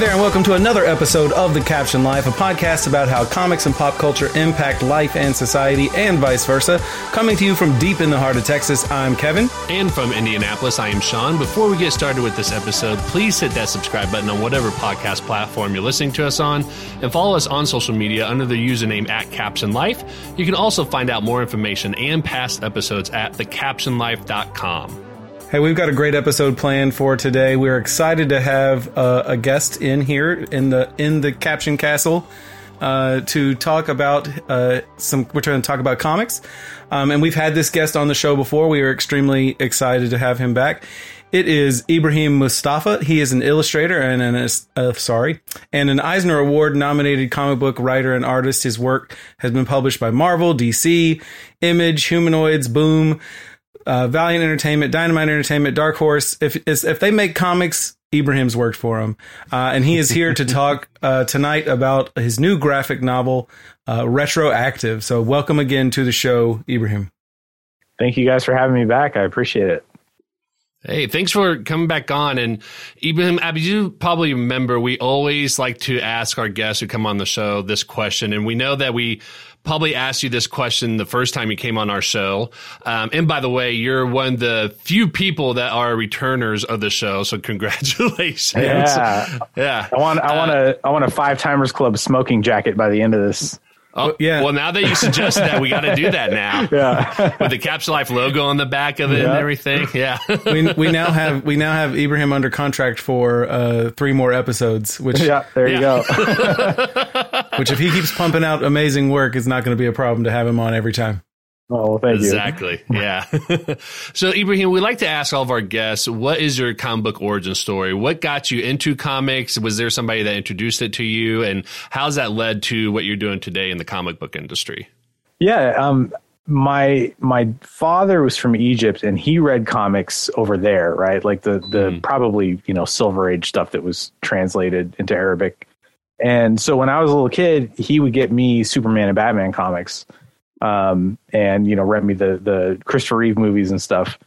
There, and welcome to another episode of The Captioned Life, a podcast about how comics and pop culture impact life and society, and vice versa. Coming to you from deep in the heart of Texas, I'm Kevin. And from Indianapolis, I am Sean. Before we get started with this episode, please hit that subscribe button on whatever podcast platform you're listening to us on, and follow us on social media under the username at Caption Life. You can also find out more information and past episodes at thecaptionlife.com. Hey, we've got a great episode planned for today. We're excited to have uh, a guest in here in the in the Caption Castle uh, to talk about uh, some. We're trying to talk about comics, um, and we've had this guest on the show before. We are extremely excited to have him back. It is Ibrahim Moustafa. He is an illustrator and an uh, sorry, and an Eisner Award nominated comic book writer and artist. His work has been published by Marvel, DC, Image, Humanoids, Boom uh, Valiant Entertainment, Dynamite Entertainment, Dark Horse. If if they make comics, Ibrahim's worked for them, uh, and he is here to talk uh, tonight about his new graphic novel, uh, Retroactive. So, welcome again to the show, Ibrahim. Thank you guys for having me back. I appreciate it. Hey, thanks for coming back on. And Ibrahim, Abby, you probably remember we always like to ask our guests who come on the show this question, and we know that we probably asked you this question the first time you came on our show. Um, and by the way, you're one of the few people that are returners of the show. So congratulations. Yeah. yeah. I want, I want a, I want a five timers club smoking jacket by the end of this. Oh yeah. Well, now that you suggested that, we got to do that now. Yeah. With the Captioned Life logo on the back of it and everything. Yeah. we we now have we now have Ibrahim under contract for uh, three more episodes. Which yeah, there you go. which if he keeps pumping out amazing work, is not going to be a problem to have him on every time. Oh, well, thank exactly. you. Exactly. Yeah. so, Ibrahim, we like to ask all of our guests, what is your comic book origin story? What got you into comics? Was there somebody that introduced it to you? And how's that led to what you're doing today in the comic book industry? Yeah. Um, my my father was from Egypt and he read comics over there, right? Like the the mm. probably, you know, silver age stuff that was translated into Arabic. And so when I was a little kid, he would get me Superman and Batman comics um, and you know rent me the the Christopher Reeve movies and stuff.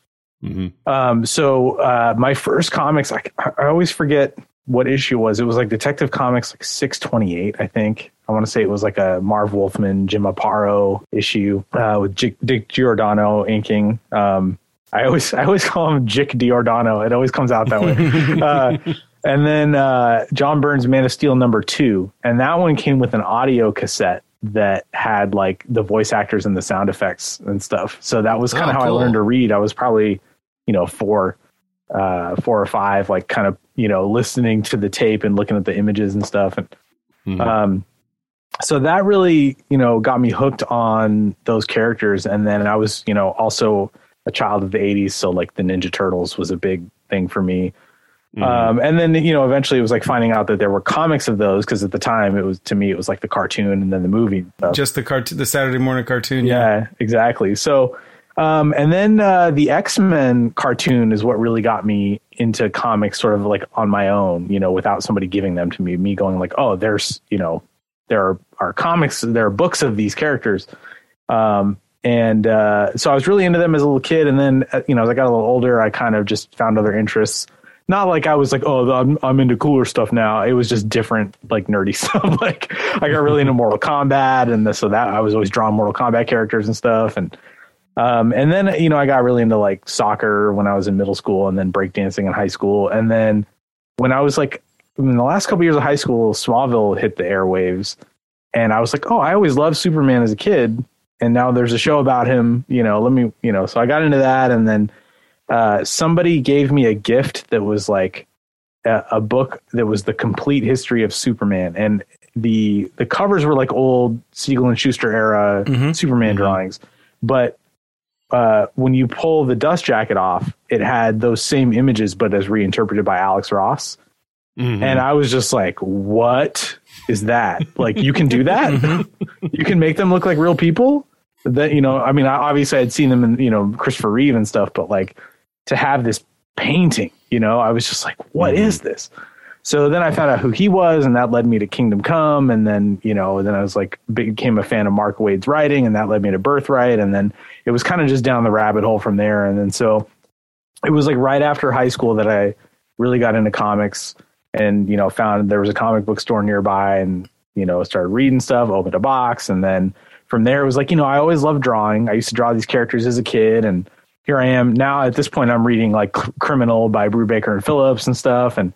Mm-hmm. Um, so uh, my first comics, I, I always forget what issue was. It was like Detective Comics, like six twenty eight, I think. I want to say it was like a Marv Wolfman, Jim Aparo issue uh, with Dick, Dick Giordano inking. Um, I always I always call him Jick Giordano. It always comes out that way. uh, and then uh, John Byrne's Man of Steel number two, and that one came with an audio cassette that had like the voice actors and the sound effects and stuff. So that was kind of oh, how cool. I learned to read. I was probably, you know, four, uh, four or five, like kind of, you know, listening to the tape and looking at the images and stuff. And, mm-hmm. um, so that really, you know, got me hooked on those characters. And then I was, you know, also a child of the 80s. So like the Ninja Turtles was a big thing for me. Mm-hmm. Um, and then you know eventually it was like finding out that there were comics of those because at the time it was to me it was like the cartoon and then the movie. Just the cartoon, the Saturday morning cartoon. Yeah, yeah exactly. So, um, and then uh, the X Men cartoon is what really got me into comics, sort of like on my own, you know, without somebody giving them to me. Me going like, oh, there's you know, there are, are comics, there are books of these characters. Um, and uh, so I was really into them as a little kid, and then uh, you know as I got a little older, I kind of just found other interests not like I was like, oh, I'm I'm into cooler stuff now. It was just different, like nerdy stuff. like I got really into Mortal Kombat, and the, so that I was always drawing Mortal Kombat characters and stuff. And um, and then you know I got really into like soccer when I was in middle school, and then breakdancing in high school. And then when I was like in the last couple years of high school, Smallville hit the airwaves, and I was like, oh, I always loved Superman as a kid, and now there's a show about him. You know, let me, you know, so I got into that, and then uh, somebody gave me a gift that was like a, a, book that was the complete history of Superman, and the the covers were like old Siegel and Shuster era mm-hmm. Superman mm-hmm. drawings, but uh, when you pull the dust jacket off, it had those same images, but as reinterpreted by Alex Ross. Mm-hmm. And I was just like, what is that? like, you can do that? Mm-hmm. you can make them look like real people? That, you know, I mean, obviously I'd seen them in, you know, Christopher Reeve and stuff, but like to have this painting. You know, I was just like, "What mm-hmm. is this? So then I found out who he was, and that led me to Kingdom Come. And then, you know, then I was like, became a fan of Mark Waid's writing, and that led me to Birthright. And then it was kind of just down the rabbit hole from there. And then so it was like right after high school that I really got into comics. and you know found there was a comic book store nearby and you know started reading stuff opened a box and then from there it was like you know i always loved drawing i used to draw these characters as a kid and here i am now at this point i'm reading like criminal by brubaker and phillips and stuff and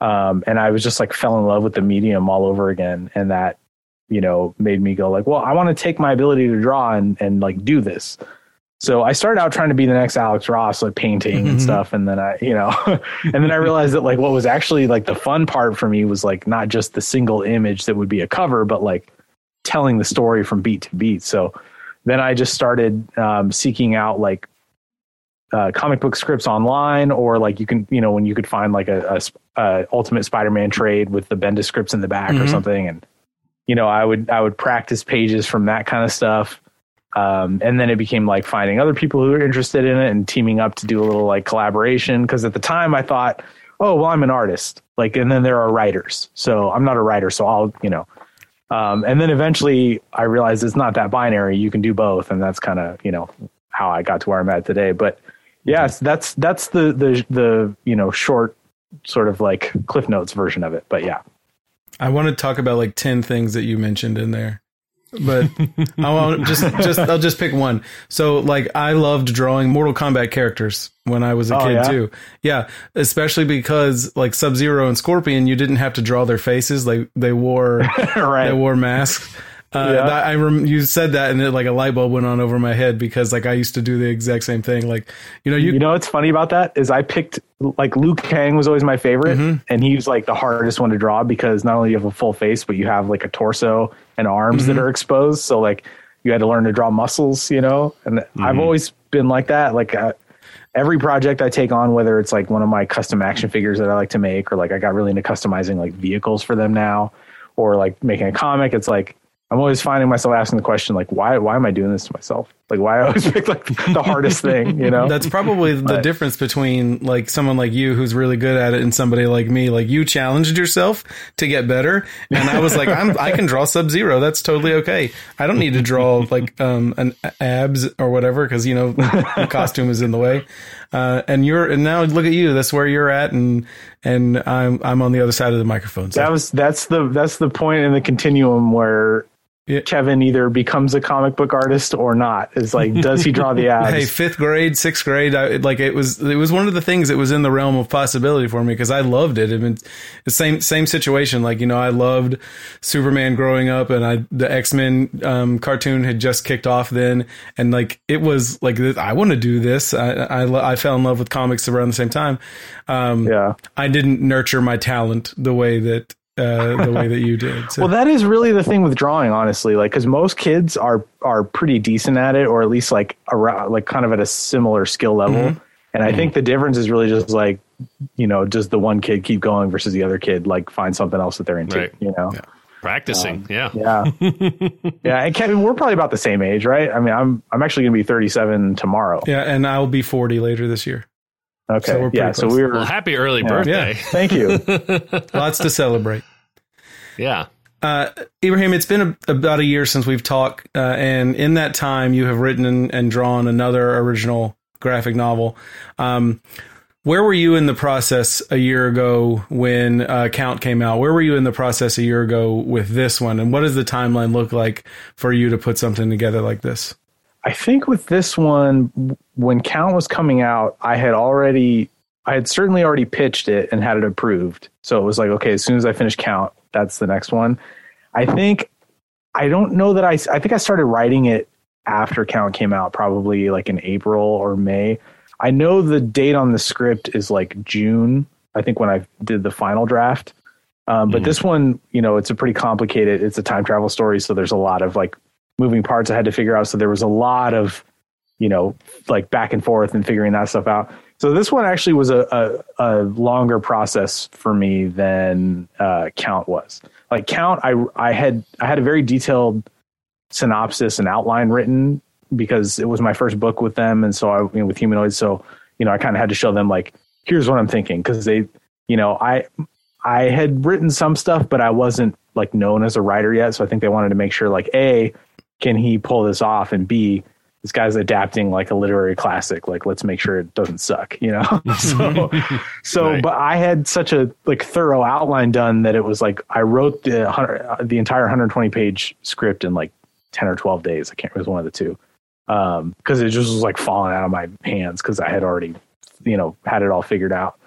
um and i was just like fell in love with the medium all over again and that you know made me go like well i want to take my ability to draw and and like do this so I started out trying to be the next Alex Ross, like painting and mm-hmm. stuff. And then I, you know, and then I realized that like what was actually like the fun part for me was like not just the single image that would be a cover, but like telling the story from beat to beat. So then I just started um, seeking out like uh, comic book scripts online, or like you can, you know, when you could find like a, a, a Ultimate Spider-Man trade with the Bendis scripts in the back mm-hmm. or something, and you know, I would I would practice pages from that kind of stuff um, and then it became like finding other people who are interested in it and teaming up to do a little like collaboration. Because at the time I thought, oh well, I'm an artist. Like, and then there are writers. So I'm not a writer. So I'll, you know. Um, and then eventually I realized it's not that binary. You can do both, and that's kind of you know how I got to where I'm at today. But yes, that's that's the the the you know short sort of like cliff notes version of it. But yeah. I want to talk about like 10 things that you mentioned in there but I won't just just I'll just pick one. So like I loved drawing Mortal Kombat characters when I was a oh, kid yeah? too. Yeah, especially because like Sub Zero and Scorpion, you didn't have to draw their faces; like they wore right. they wore masks. Uh, yeah. I rem- you said that and it, like a light bulb went on over my head because like I used to do the exact same thing. Like, you know, you, you know, what's funny about that is I picked like Liu Kang was always my favorite mm-hmm. and he was like the hardest one to draw because not only you have a full face, but you have like a torso and arms mm-hmm. that are exposed. So like you had to learn to draw muscles, you know, and mm-hmm. I've always been like that. Like, uh, every project I take on, whether it's like one of my custom action figures that I like to make, or like I got really into customizing like vehicles for them now, or like making a comic, it's like I'm always finding myself asking the question like, why why am I doing this to myself? Like, why I always pick like the hardest thing, you know? That's probably the but, difference between like someone like you who's really good at it and somebody like me. Like you challenged yourself to get better, and I was like, I'm I can draw Sub Zero. That's totally okay. I don't need to draw like um an abs or whatever because you know the costume is in the way. Uh, and you're and now look at you. That's where you're at, and and I'm I'm on the other side of the microphone. So. That was that's the that's the point in the continuum where yeah. Kevin either becomes a comic book artist or not. Is like, does he draw the ads? hey, fifth grade, sixth grade, I, like it was. It was one of the things that was in the realm of possibility for me because I loved it. I mean, the same same situation. Like you know, I loved Superman growing up, and I the X Men um, cartoon had just kicked off then, and like it was like I want to do this. I, I I fell in love with comics around the same time. Um, yeah, I didn't nurture my talent the way that uh, the way that you did. So. Well, that is really the thing with drawing, honestly. Like, because most kids are are pretty decent at it, or at least like around, like kind of at a similar skill level. Mm-hmm. And I mm-hmm. think the difference is really just like, you know, does the one kid keep going versus the other kid like find something else that they're into? Right. You know, yeah. practicing. Um, yeah, yeah, yeah. And Kevin, we're probably about the same age, right? I mean, I'm I'm actually going to be 37 tomorrow. Yeah, and I'll be 40 later this year. Okay. So yeah. Close. So we were. Well, happy early yeah. birthday. Yeah. Thank you. Lots to celebrate. Yeah. Uh, Ibrahim, it's been a, about a year since we've talked, uh, and in that time, you have written and, and drawn another original graphic novel. Um, where were you in the process a year ago when uh, Count came out? Where were you in the process a year ago with this one? And what does the timeline look like for you to put something together like this? I think with this one, when Count was coming out, I had already, I had certainly already pitched it and had it approved. So it was like, okay, as soon as I finish Count, that's the next one. I think, I don't know that I, I think I started writing it after Count came out, probably like in April or May. I know the date on the script is like June. I think when I did the final draft. Um, but mm. this one, you know, it's a pretty complicated. It's a time travel story, so there's a lot of like moving parts I had to figure out. So there was a lot of, you know, like back and forth and figuring that stuff out. So this one actually was a, a, a longer process for me than uh, Count was. Like Count, I I had I had a very detailed synopsis and outline written because it was my first book with them, and so I you know, with humanoids. So you know I kind of had to show them like here's what I'm thinking because they you know I I had written some stuff, but I wasn't like known as a writer yet. So I think they wanted to make sure like a can he pull this off? And B, this guy's adapting like a literary classic. Like, let's make sure it doesn't suck, you know? so, so, Right. but I had such a like thorough outline done that it was like, I wrote the, uh, the entire 120 page script in like 10 or 12 days. I can't, it was one of the two. Um, cause it just was like falling out of my hands. Cause I had already, you know, had it all figured out.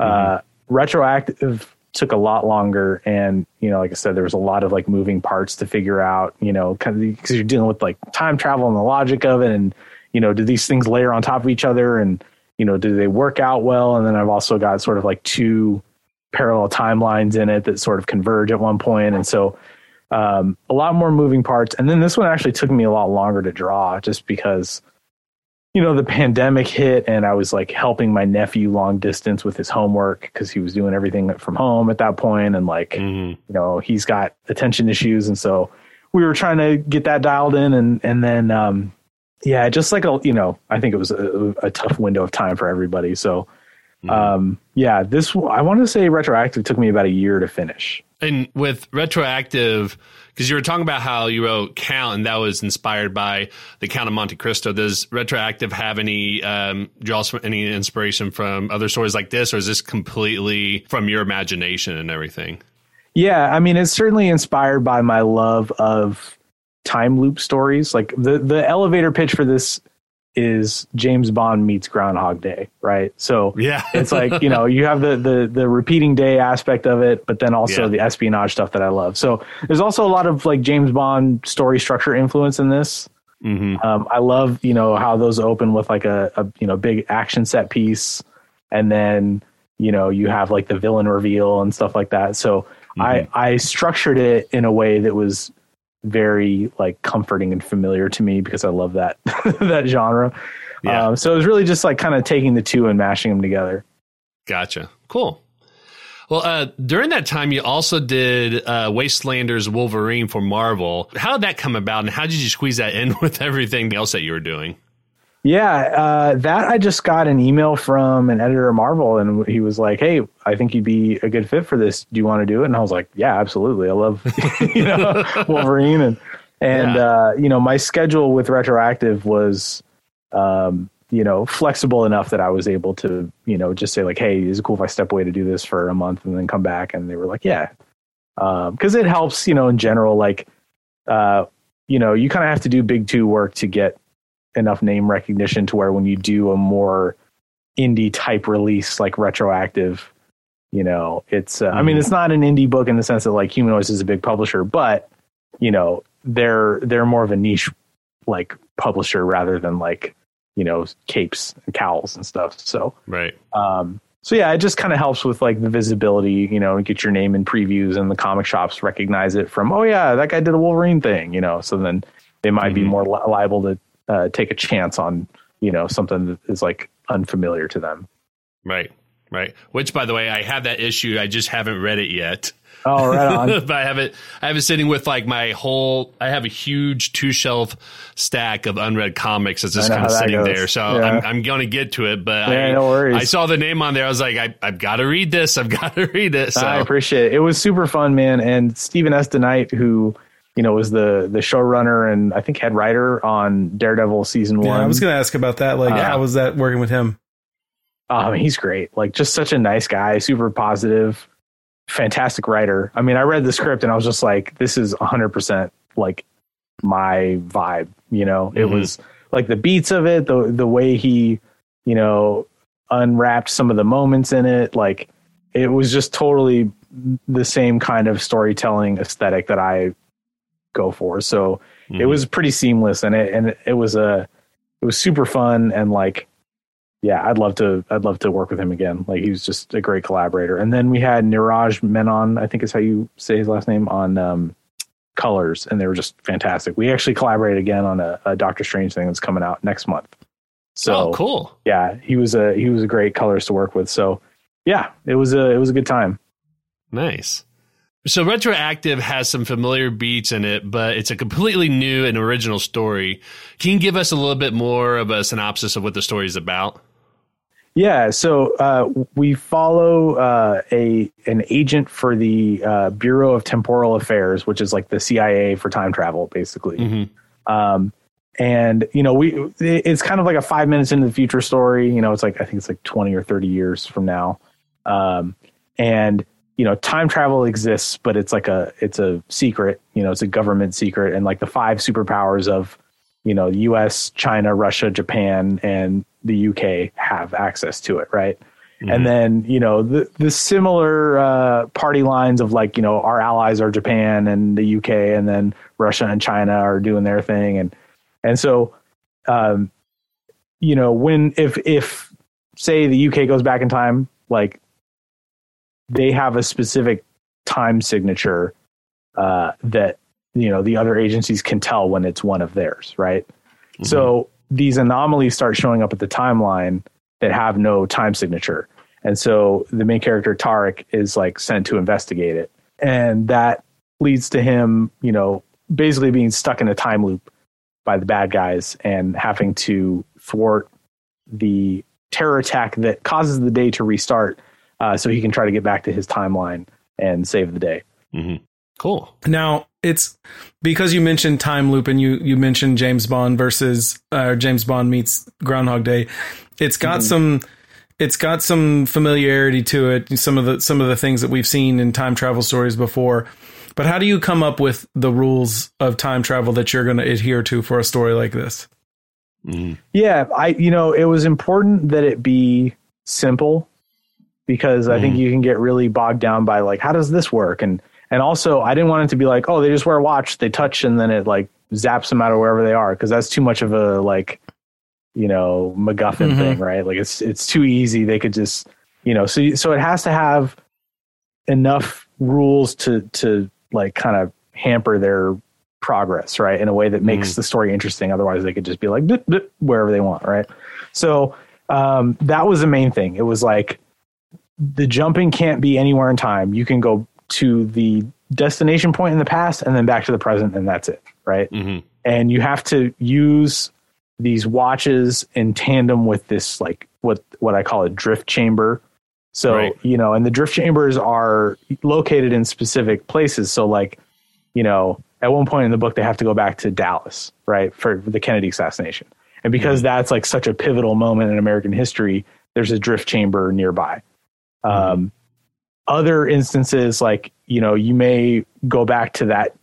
Uh, retroactive took a lot longer and you know like i said there was a lot of like moving parts to figure out you know because you're dealing with like time travel and the logic of it. And you know do these things layer on top of each other? And you know do they work out well? And then i've also got sort of like two parallel timelines in it that sort of converge at one point. And so um, a lot more moving parts. And then this one actually took me a lot longer to draw just because you know the pandemic hit and i was like helping my nephew long distance with his homework because he was doing everything from home at that point and like Mhm. you know he's got attention issues and so we were trying to get that dialed in and and then um yeah just like a you know i think it was a, a tough window of time for everybody so um yeah this i want to say retroactive took me about a year to finish And with retroactive, because you were talking about how you wrote Count, and that was inspired by the Count of Monte Cristo. Does retroactive have any um, draws from any inspiration from other stories like this, or is this completely from your imagination and everything? Yeah, I mean, it's certainly inspired by my love of time loop stories. Like the the elevator pitch for this is James Bond meets Groundhog Day, right? So Yeah, it's like you know you have the the the repeating day aspect of it, but then also Yeah. the espionage stuff that I love. So there's also a lot of like James Bond story structure influence in this. hmm Um, I love you know how those open with like a, a you know big action set piece, and then you know you have like the villain reveal and stuff like that. So I I structured it in a way that was very like comforting and familiar to me because I love that that genre. Yeah. Um, so it was really just like kind of taking the two and mashing them together. Gotcha. Cool. Well, uh, during that time, you also did uh, Wastelanders Wolverine for Marvel. How did that come about, and how did you squeeze that in with everything else that you were doing? Yeah, uh, that I just got an email from an editor of Marvel, and he was like, "Hey, I think you'd be a good fit for this. Do you want to do it?" And I was like, "Yeah, absolutely. I love you know Wolverine." And and Yeah. uh, you know, my schedule with retroactive was, um, you know, flexible enough that I was able to, you know, just say like, "Hey, is it cool if I step away to do this for a month and then come back?" And they were like, "Yeah," because it helps, you know, in general. Like, uh, you know, you kind of have to do big two work to get enough name recognition to where when you do a more indie type release like retroactive you know it's uh, i mean Mhm. it's not an indie book in the sense that like humanoids is a big publisher but you know they're they're more of a niche like publisher rather than like you know capes and cowls and stuff so Right. um so yeah it just kind of helps with like the visibility you know get your name in previews and the comic shops recognize it from oh yeah that guy did a wolverine thing you know so then they might be Mhm. more li- liable to uh, take a chance on you know something that is like unfamiliar to them Right. Right. Which, by the way, I have that issue. I just haven't read it yet. oh right on but I have it. I have it sitting with like my whole. I have a huge two shelf stack of unread comics that's just kind of sitting there. So Yeah. I'm, I'm going to get to it. But Yeah, I, no worries. I saw the name on there. I was like, I, I've got to read this. I've got to read it. So I appreciate it. It was super fun, man. And Stephen S. DeKnight, who you know was the the showrunner and I think head writer on Daredevil season one. Yeah, one. I was going to ask about that. Like, Uh, how was that working with him? Um, he's great. Like just such a nice guy, super positive, fantastic writer. I mean, I read the script and I was just like, this is 100% like my vibe, you know. It Mhm. was like the beats of it, the the way he, you know, unwrapped some of the moments in it, like it was just totally the same kind of storytelling aesthetic that I go for. So, it Mhm. was pretty seamless and it and it was a it was super fun and like yeah i'd love to i'd love to work with him again like he was just a great collaborator and then we had Neeraj Menon i think is how you say his last name on um colors and they were just fantastic we actually collaborated again on a, a doctor strange thing that's coming out next month so oh, cool. yeah he was a he was a great colors to work with so yeah it was a it was a good time Nice. So retroactive has some familiar beats in it, but it's a completely new and original story. Can you give us a little bit more of a synopsis of what the story is about? Yeah, so uh, we follow uh, a an agent for the uh, Bureau of Temporal Affairs, which is like the CIA for time travel, basically. Mhm. Um, and you know we it's kind of like a five minutes into the future story you know it's like i think it's like 20 or 30 years from now um, and you know time travel exists but it's like a it's a secret you know it's a government secret. And like the five superpowers of you know the us china russia japan and the uk have access to it right? Mm-hmm. and then you know the the similar uh, party lines of like you know our allies are japan and the uk and then russia and china are doing their thing. And and so, um, you know, when if if say the UK goes back in time, like they have a specific time signature uh, that you know the other agencies can tell when it's one of theirs, right? Mm-hmm. So these anomalies start showing up at the timeline that have no time signature. And so the main character Tarek is like sent to investigate it. And that leads to him, you know, basically being stuck in a time loop by the bad guys and having to thwart the terror attack that causes the day to restart uh, so he can try to get back to his timeline and save the day. Mm-hmm. Cool. Now it's because you mentioned time loop and you you mentioned James Bond versus uh, James Bond meets Groundhog Day. It's got mm-hmm. some it's got some familiarity to it. Some of the some of the things that we've seen in time travel stories before. But how do you come up with the rules of time travel that you're going to adhere to for a story like this? Mm. Yeah, I you know it was important that it be simple because I think mm-hmm. you can get really bogged down by like how does this work and and also I didn't want it to be like oh they just wear a watch they touch and then it like zaps them out of wherever they are because that's too much of a like you know MacGuffin mm-hmm. thing right like it's it's too easy they could just you know so so it has to have enough rules to to like kind of hamper their progress, right? In a way that makes mm. the story interesting. Otherwise, they could just be like wherever they want, right? So um, that was the main thing. It was like the jumping can't be anywhere in time. You can go to the destination point in the past and then back to the present, and that's it, right? Mm-hmm. And you have to use these watches in tandem with this like what what I call a drift chamber so, right. you know, and the drift chambers are located in specific places. So, like, you know, at one point in the book, they have to go back to Dallas, right, for the Kennedy assassination. And because mm-hmm. that's like such a pivotal moment in American history, there's a drift chamber nearby. Mm-hmm. Um, other instances, like, you know, you may go back to that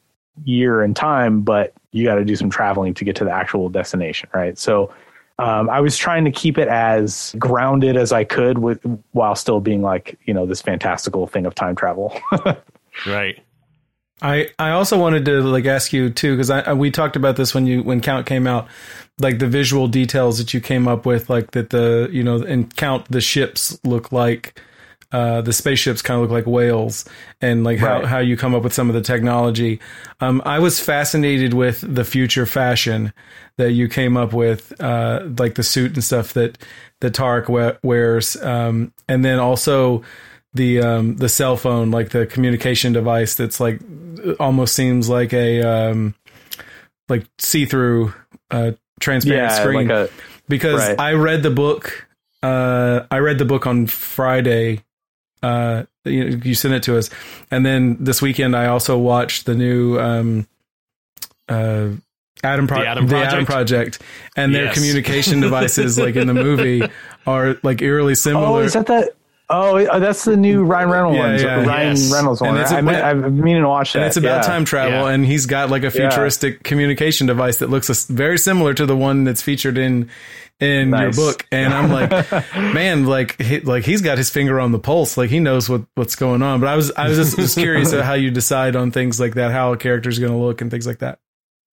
year and time, but you got to do some traveling to get to the actual destination, right? So, um, I was trying to keep it as grounded as I could with while still being like you know this fantastical thing of time travel. right. I I also wanted to like ask you too because I, I, we talked about this when you when Count came out, like the visual details that you came up with, like that the you know and Count the ships look like uh, the spaceships kind of look like whales and like right. how, how you come up with some of the technology. Um, I was fascinated with the future fashion that you came up with, uh, like the suit and stuff that, that Tarek wears. Um, and then also the, um, the cell phone, like the communication device that's like almost seems like a, um, like see through, uh, transparent yeah, screen. Like a, because right. I read the book, uh, I read the book on Friday uh, you, you sent it to us, and then this weekend I also watched the new um, uh, Adam, Pro- the Adam, the Adam Project, and yes. their communication devices, like in the movie, are like eerily similar. Oh, is that that? Oh, uh, that's the new Ryan Reynolds yeah, one. Yeah, Ryan yes. Reynolds one. And it's a, I, have meaning to watch that. And it's about yeah. time travel, and he's got like a futuristic communication device that looks very similar to the one that's featured in in nice. your book and i'm like man like he, like he's got his finger on the pulse like he knows what what's going on but i was i was just, just curious how you decide on things like that how a character is going to look and things like that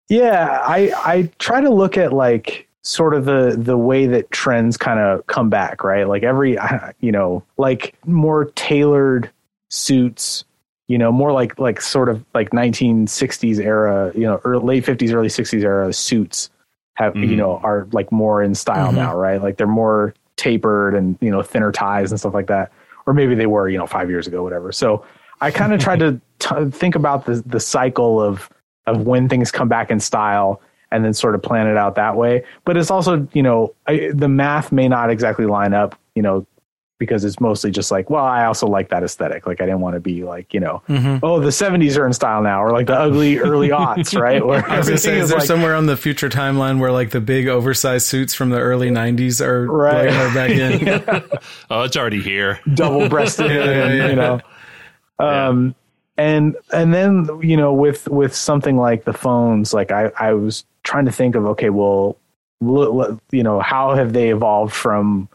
yeah i i try to look at like sort of the the way that trends kind of come back right like every you know like more tailored suits you know more like like sort of like 1960s era you know early, late 50s early 60s era suits have mm-hmm. you know are like more in style mm-hmm. now, right? Like they're more tapered and you know thinner ties and stuff like that, or maybe they were you know five years ago, whatever. So I kind of tried to t- think about the the cycle of of when things come back in style and then sort of plan it out that way. But it's also you know I, the math may not exactly line up, you know, because it's mostly just like, well, I also like that aesthetic. Like I didn't want to be like, you know, Mm-hmm. oh, the '70s are in style now, or like the ugly early aughts, right? Where I was gonna say, is is there like, somewhere on the future timeline where like the big oversized suits from the early '90s are Right. like, are back in? Oh, it's already here. double breasted, Yeah, yeah, yeah. you know. Um, and and then you know with with something like the phones, like I I was trying to think of okay, well, you know, how have they evolved from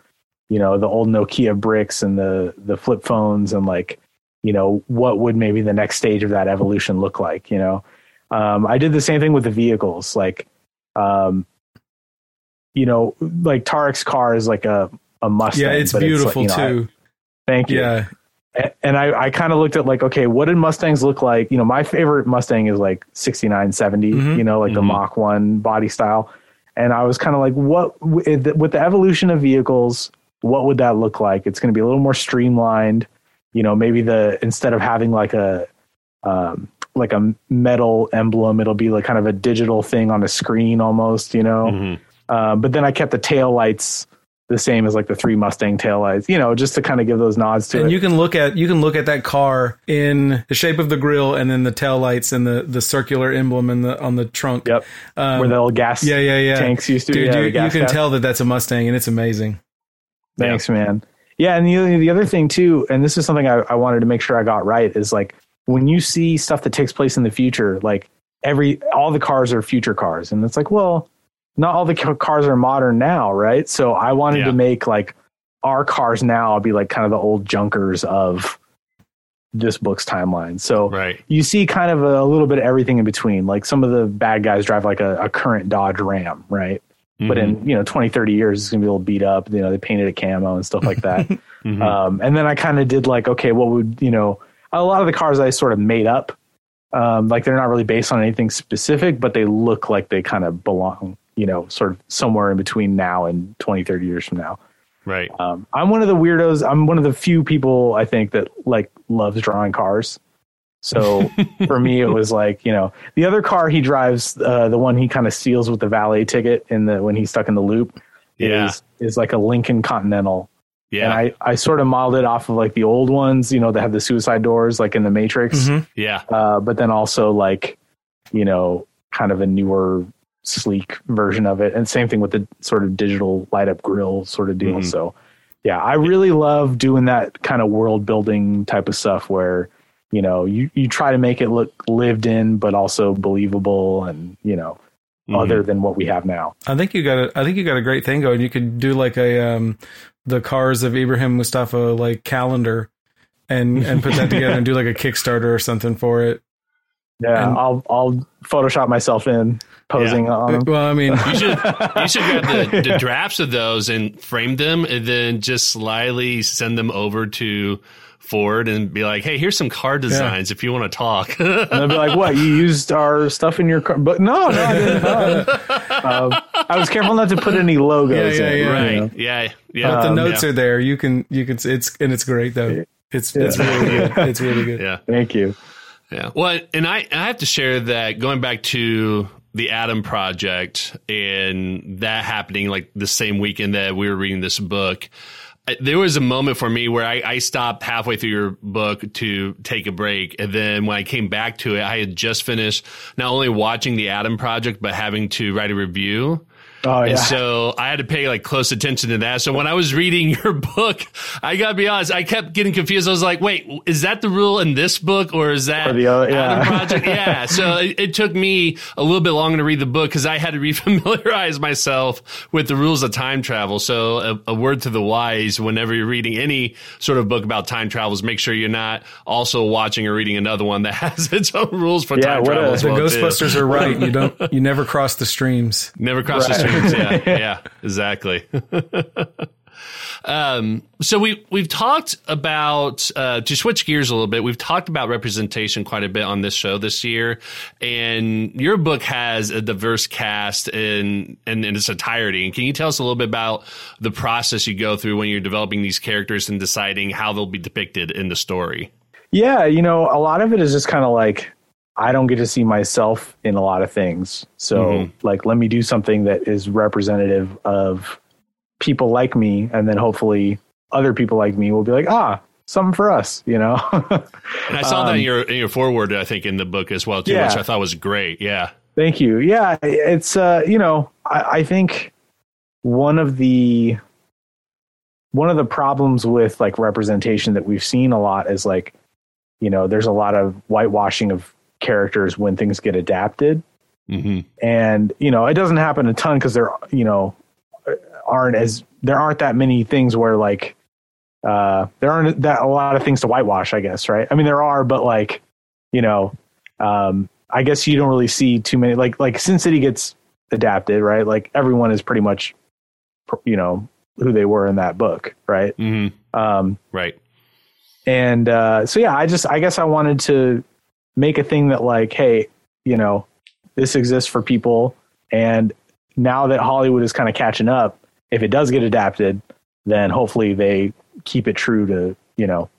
you know the old Nokia bricks and the the flip phones and like you know what would maybe the next stage of that evolution look like you know? Um, i did the same thing with the vehicles like um, you know like tarek's car is like a a mustang yeah, it's but like, beautiful you know, I- too. thank you. Yeah, and I, I kind of looked at like, okay, what did Mustangs look like? You know, my favorite Mustang is like 69, 70, Mhm. you know, like the Mhm. Mach 1 body style. And I was kind of like, what, with the evolution of vehicles, what would that look like? It's going to be a little more streamlined. You know, maybe the, instead of having like a, um, like a metal emblem, it'll be like kind of a digital thing on a screen almost, you know? Mhm. Uh, but then I kept the tail lights the same as like the three Mustang tail lights, you know, just to kind of give those nods to it. and it. you can look at you can look at that car in the shape of the grill and then the tail lights and the the circular emblem in the on the trunk. Yep. Um, where the old gas yeah, yeah, yeah. tanks used to. Dude, yeah, you, you can gas. tell that that's a Mustang, and it's amazing. Thanks, man. Yeah, and the the other thing too, and this is something I, I wanted to make sure I got right is like when you see stuff that takes place in the future, like every all the cars are future cars, and it's like, well, not all the cars are modern now, right? So I wanted Yeah. to make like our cars now be like kind of the old junkers of this book's timeline. So Right. you see kind of a, little bit of everything in between. Like some of the bad guys drive like a, a current Dodge Ram, right? But Mhm. in you know 20, 30 years, it's gonna be a little beat up. You know, they painted it camo and stuff like that. Mhm. um, and then I kind of did like, okay, what would you know? A lot of the cars I sort of made up. Um, like they're not really based on anything specific, but they look like they kind of belong. You know, sort of somewhere in between now and 20, 30 years from now. right. Um, I'm one of the weirdos. I'm one of the few people I think that like loves drawing cars. So for me, it was like you know the other car he drives, uh, the one he kind of steals with the valet ticket in the when he's stuck in the loop, Yeah. is is like a Lincoln Continental, Yeah. and. I I sort of modeled it off of like the old ones, you know, that have the suicide doors, like in the Matrix, Mhm. yeah. uh, but then also like you know kind of a newer sleek version of it and same thing with the sort of digital light up grill sort of deal Mhm. so yeah i really love doing that kind of world building type of stuff where you know you, you try to make it look lived in but also believable and you know Mhm. other than what we have now I think you got a I think you got a great thing going. You could do like a um the cars of Ibrahim Moustafa like calendar and and put that together and do like a Kickstarter or something for it. yeah And- i'll i'll photoshop myself in posing on them Well, I mean, You should you should grab the, the drafts of those and frame them, and then just slyly send them over to Ford and be like, "Hey, here's some car designs if you want to talk." and they'll be like what you used our stuff in your car but no no i didn't um, i was careful not to put any logos Yeah, yeah, in yeah. you right? know? Yeah, yeah. but the Um, notes yeah. are there. You can you can it's and it's great though. It's it's really good. It's really good. yeah. thank you Yeah. Well, and I, I have to share that going back to the Adam Project and that happening like the same weekend that we were reading this book, there was a moment for me where I, I stopped halfway through your book to take a break. And then when I came back to it, I had just finished not only watching the Adam Project, but having to write a review. Oh yeah And so I had to pay like close attention to that. So when I was reading your book, I gotta be honest, I kept getting confused. I was like, wait, is that the rule in this book or is that Or the other- yeah. Adam Project? Yeah. So it, it took me a little bit longer to read the book because I had to refamiliarize myself with the rules of time travel. So a, a word to the wise, whenever you're reading any sort of book about time travels, make sure you're not also watching or reading another one that has its own rules for Yeah, time what a- travel. as The well, too. Ghostbusters are right. You don't you never cross the streams. Never cross the streams. Yeah, yeah, exactly. um, so we we've talked about uh, to switch gears a little bit. We've talked about representation quite a bit on this show this year, and your book has a diverse cast in in, in its entirety. And can you tell us a little bit about the process you go through when you're developing these characters and deciding how they'll be depicted in the story? Yeah, you know, a lot of it is just kind of like I don't get to see myself in a lot of things. So, Mhm. like, let me do something that is representative of people like me, and then hopefully, other people like me will be like, ah, something for us, you know. and I saw um, that in your in your foreword, I think, in the book as well too, yeah. which I thought was great. Yeah. Thank you. Yeah, it's uh, you know, I, I think one of the one of the problems with like representation that we've seen a lot is like, you know, there's a lot of whitewashing of characters when things get adapted. Mm-hmm. And, you know, it doesn't happen a ton because there, you know, aren't as, there aren't that many things where like, uh, there aren't that a lot of things to whitewash, I guess, right? I mean, there are, but like, you know, um, I guess you don't really see too many, like, like Sin City gets adapted, right? Like everyone is pretty much, you know, who they were in that book, right? Mm-hmm. Um, right. And uh, so yeah, I just I guess I wanted to make a thing that like, hey, you know, this exists for people, and now that Hollywood is kind of catching up, if it does get adapted, then hopefully they keep it true to you know,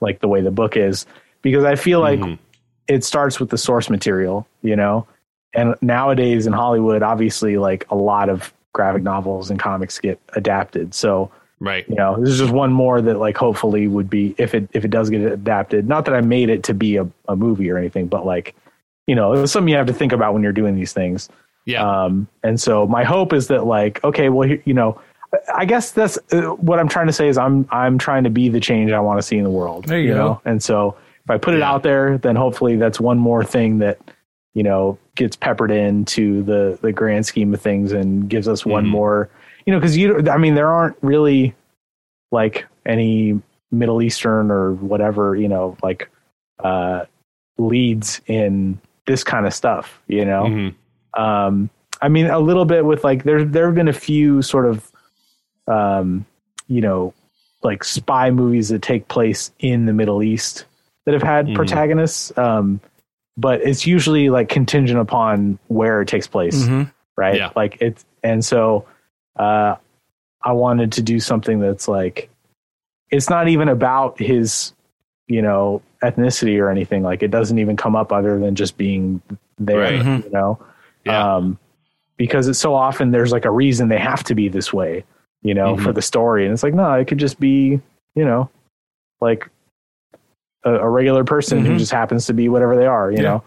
like the way the book is, because I feel like mm-hmm. it starts with the source material, you know, and nowadays in Hollywood, obviously, like a lot of graphic novels and comics get adapted. So right, you know, this is just one more that like hopefully would be if it if it does get adapted. Not that I made it to be a, a movie or anything, but like you know, it's something you have to think about when you're doing these things. Yeah. Um, and so my hope is that like okay, well, you know. I guess that's uh, what I'm trying to say is I'm I'm trying to be the change I want to see in the world. There you, you go. know, and so if I put yeah. it out there, then hopefully that's one more thing that you know gets peppered into the the grand scheme of things and gives us one mm-hmm. more you know because you i mean there aren't really like any middle eastern or whatever you know like uh leads in this kind of stuff you know mm-hmm. um i mean a little bit with like there there have been a few sort of um you know like spy movies that take place in the middle east that have had mm-hmm. protagonists um but it's usually like contingent upon where it takes place, mm-hmm. right? Yeah. Like it's and so uh, I wanted to do something that's like it's not even about his you know ethnicity or anything. Like it doesn't even come up other than just being there, right. Mm-hmm. you know. Yeah. Um, because it's so often there's like a reason they have to be this way, you know, mm-hmm. for the story, and it's like no, it could just be you know like a, a regular person mm-hmm. who just happens to be whatever they are, you yeah. know.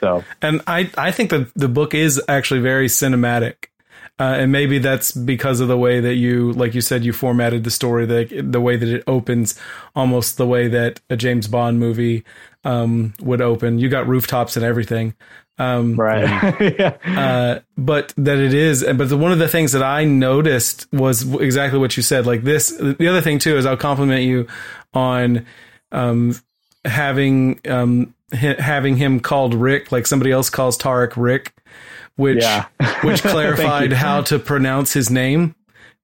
So, and I I think that the book is actually very cinematic. Uh, and maybe that's because of the way that you, like you said, you formatted the story, the the way that it opens, almost the way that a James Bond movie um, would open. You got rooftops and everything, um, right? yeah. uh, but that it is. But the, one of the things that I noticed was exactly what you said. Like this. The other thing too is I'll compliment you on um, having um, having him called Rick, like somebody else calls Tarek Rick, which yeah. which clarified how to pronounce his name.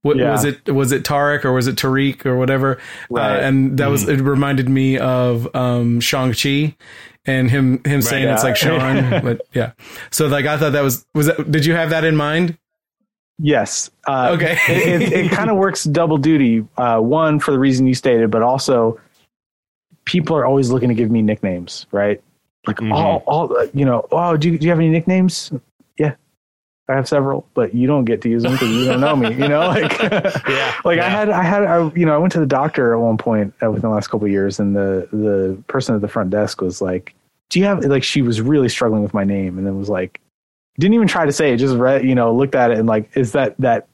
What, yeah. Was it was it Tarek or was it Tariq or whatever? Uh, right. Uh, and that was mm. it. Reminded me of um, Shang Chi and him him right, saying yeah. it's like Sean, but yeah. So like I thought that was was that. Did you have that in mind? Yes. Uh, okay. it, it, it kind of works double duty. Uh, one for the reason you stated, but also people are always looking to give me nicknames, right? Like mm-hmm. all, all, you know. Oh, do you, do you have any nicknames? Yeah, I have several, but you don't get to use them because you don't know me. You know, like, yeah, like yeah. I had, I had, I, you know, I went to the doctor at one point uh, within the last couple of years, and the the person at the front desk was like, "Do you have?" Like, she was really struggling with my name, and then was like, didn't even try to say it, just read, you know, looked at it and like, is that that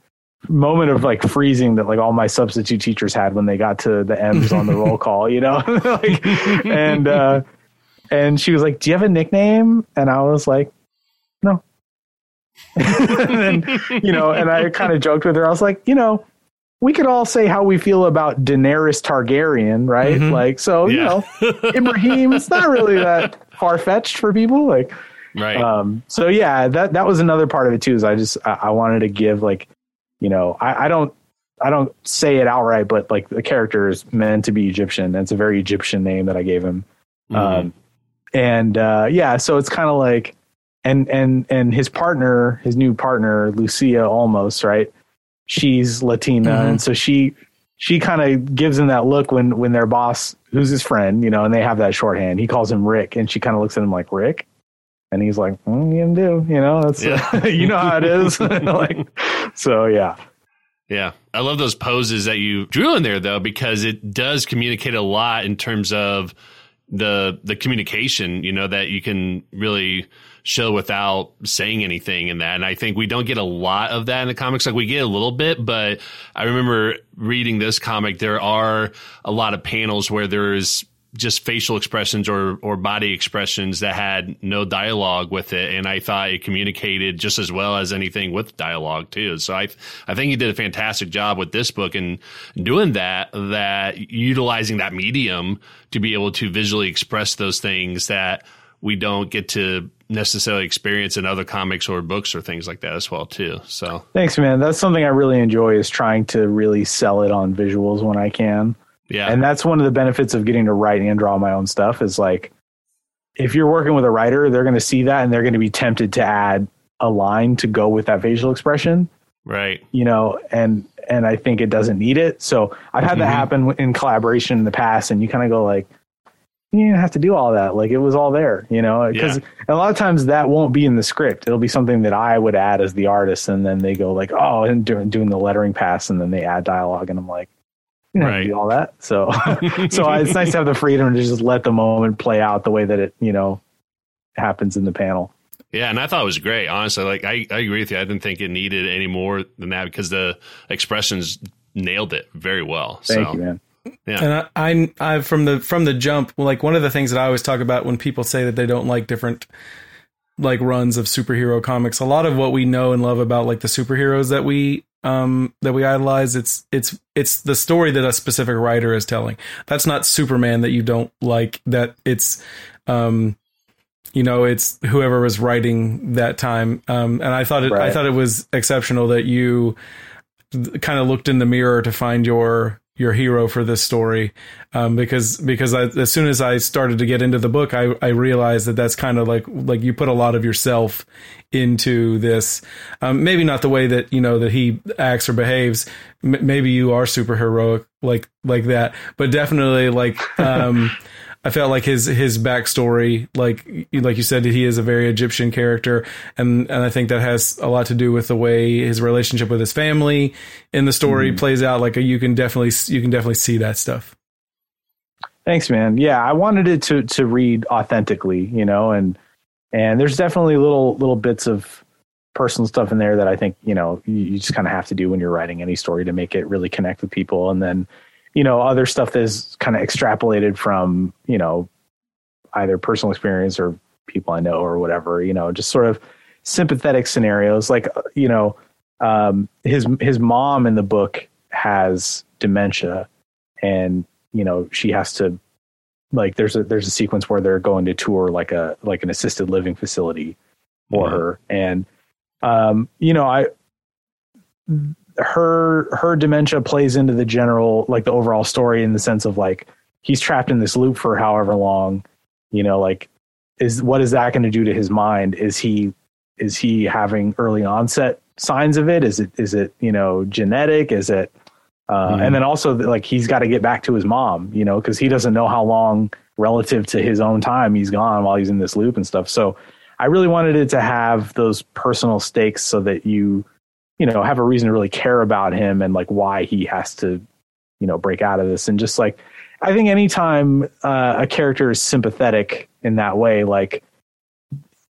moment of like freezing that like all my substitute teachers had when they got to the M's on the roll call, you know, like, and, uh, and she was like, do you have a nickname? And I was like, no. and you know, and I kind of joked with her. I was like, you know, we could all say how we feel about Daenerys Targaryen, right? Mm-hmm. Like, so, yeah. you know, Ibrahim, it's not really that far fetched for people. Like, right. Um, so yeah, that, that was another part of it too, is I just, I, I wanted to give like, you know, I, I don't I don't say it outright, but like the character is meant to be Egyptian. And it's a very Egyptian name that I gave him. Mm-hmm. Um, and uh, yeah, so it's kind of like, and and and his partner, his new partner, Lucia almost right? She's Latina, mm-hmm. and so she she kind of gives him that look when when their boss, who's his friend, you know, and they have that shorthand. He calls him Rick, and she kind of looks at him like Rick, and he's like, mm, "You do, you know, that's yeah. you know how it is." like, so yeah. Yeah. I love those poses that you drew in there though, because it does communicate a lot in terms of the the communication, you know, that you can really show without saying anything in that. And I think we don't get a lot of that in the comics. Like we get a little bit, but I remember reading this comic, there are a lot of panels where there's just facial expressions or or body expressions that had no dialogue with it and I thought it communicated just as well as anything with dialogue too. So I I think he did a fantastic job with this book and doing that that utilizing that medium to be able to visually express those things that we don't get to necessarily experience in other comics or books or things like that as well too. So Thanks man. That's something I really enjoy is trying to really sell it on visuals when I can. Yeah. And that's one of the benefits of getting to write and draw my own stuff is like if you're working with a writer, they're going to see that and they're going to be tempted to add a line to go with that facial expression, right. you know, and and I think it doesn't need it. So I've had that Mhm. happen in collaboration in the past and you kind of go like you didn't have to do all that. Like it was all there, you know, because Yeah. a lot of times that won't be in the script. It'll be something that I would add as the artist. And then they go like, oh, and doing, doing the lettering pass. And then they add dialogue. And I'm like, you don't have to Right. do all that. So, so it's nice to have the freedom to just let the moment play out the way that it, you know, happens in the panel. Yeah, and I thought it was great. Honestly, like I, I agree with you. I didn't think it needed any more than that because the expressions nailed it very well. Thank so you, man. yeah, And I, I, I, from the from the jump, like one of the things that I always talk about when people say that they don't like different like runs of superhero comics, a lot of what we know and love about like the superheroes that we um that we idolize, it's it's it's the story that a specific writer is telling. That's not Superman that you don't like. That it's um you know it's whoever was writing that time um and i thought it i thought it was exceptional that you kind of looked in the mirror to find your your hero for this story um, because because I, as soon as I started to get into the book, I, I realized that that's kind of like like you put a lot of yourself into this. Um, maybe not the way that you know that he acts or behaves. M- maybe you are super heroic like like that, but definitely like. Um, I felt like his his backstory, like like you said, he is a very Egyptian character, and and I think that has a lot to do with the way his relationship with his family in the story mm-hmm. plays out. Like you can definitely you can definitely see that stuff. Thanks, man. Yeah, I wanted it to to read authentically, you know, and and there's definitely little little bits of personal stuff in there that I think you know you, you just kind of have to do when you're writing any story to make it really connect with people, and then you know other stuff that is kind of extrapolated from you know either personal experience or people I know or whatever, you know, just sort of sympathetic scenarios. Like uh, you know, um, his his mom in the book has dementia, and you know she has to like there's a there's a sequence where they're going to tour like a like an assisted living facility for Mhm. her and um you know i her her dementia plays into the general like the overall story in the sense of like he's trapped in this loop for however long you know like is what is that going to do to his mind? Is he is he having early onset signs of it? Is it is it you know genetic? Is it uh, Mhm. and then also like he's got to get back to his mom you know because he doesn't know how long relative to his own time he's gone while he's in this loop and stuff. So i really wanted it to have those personal stakes so that you you know have a reason to really care about him and like why he has to you know break out of this. And just like i think anytime uh, a character is sympathetic in that way like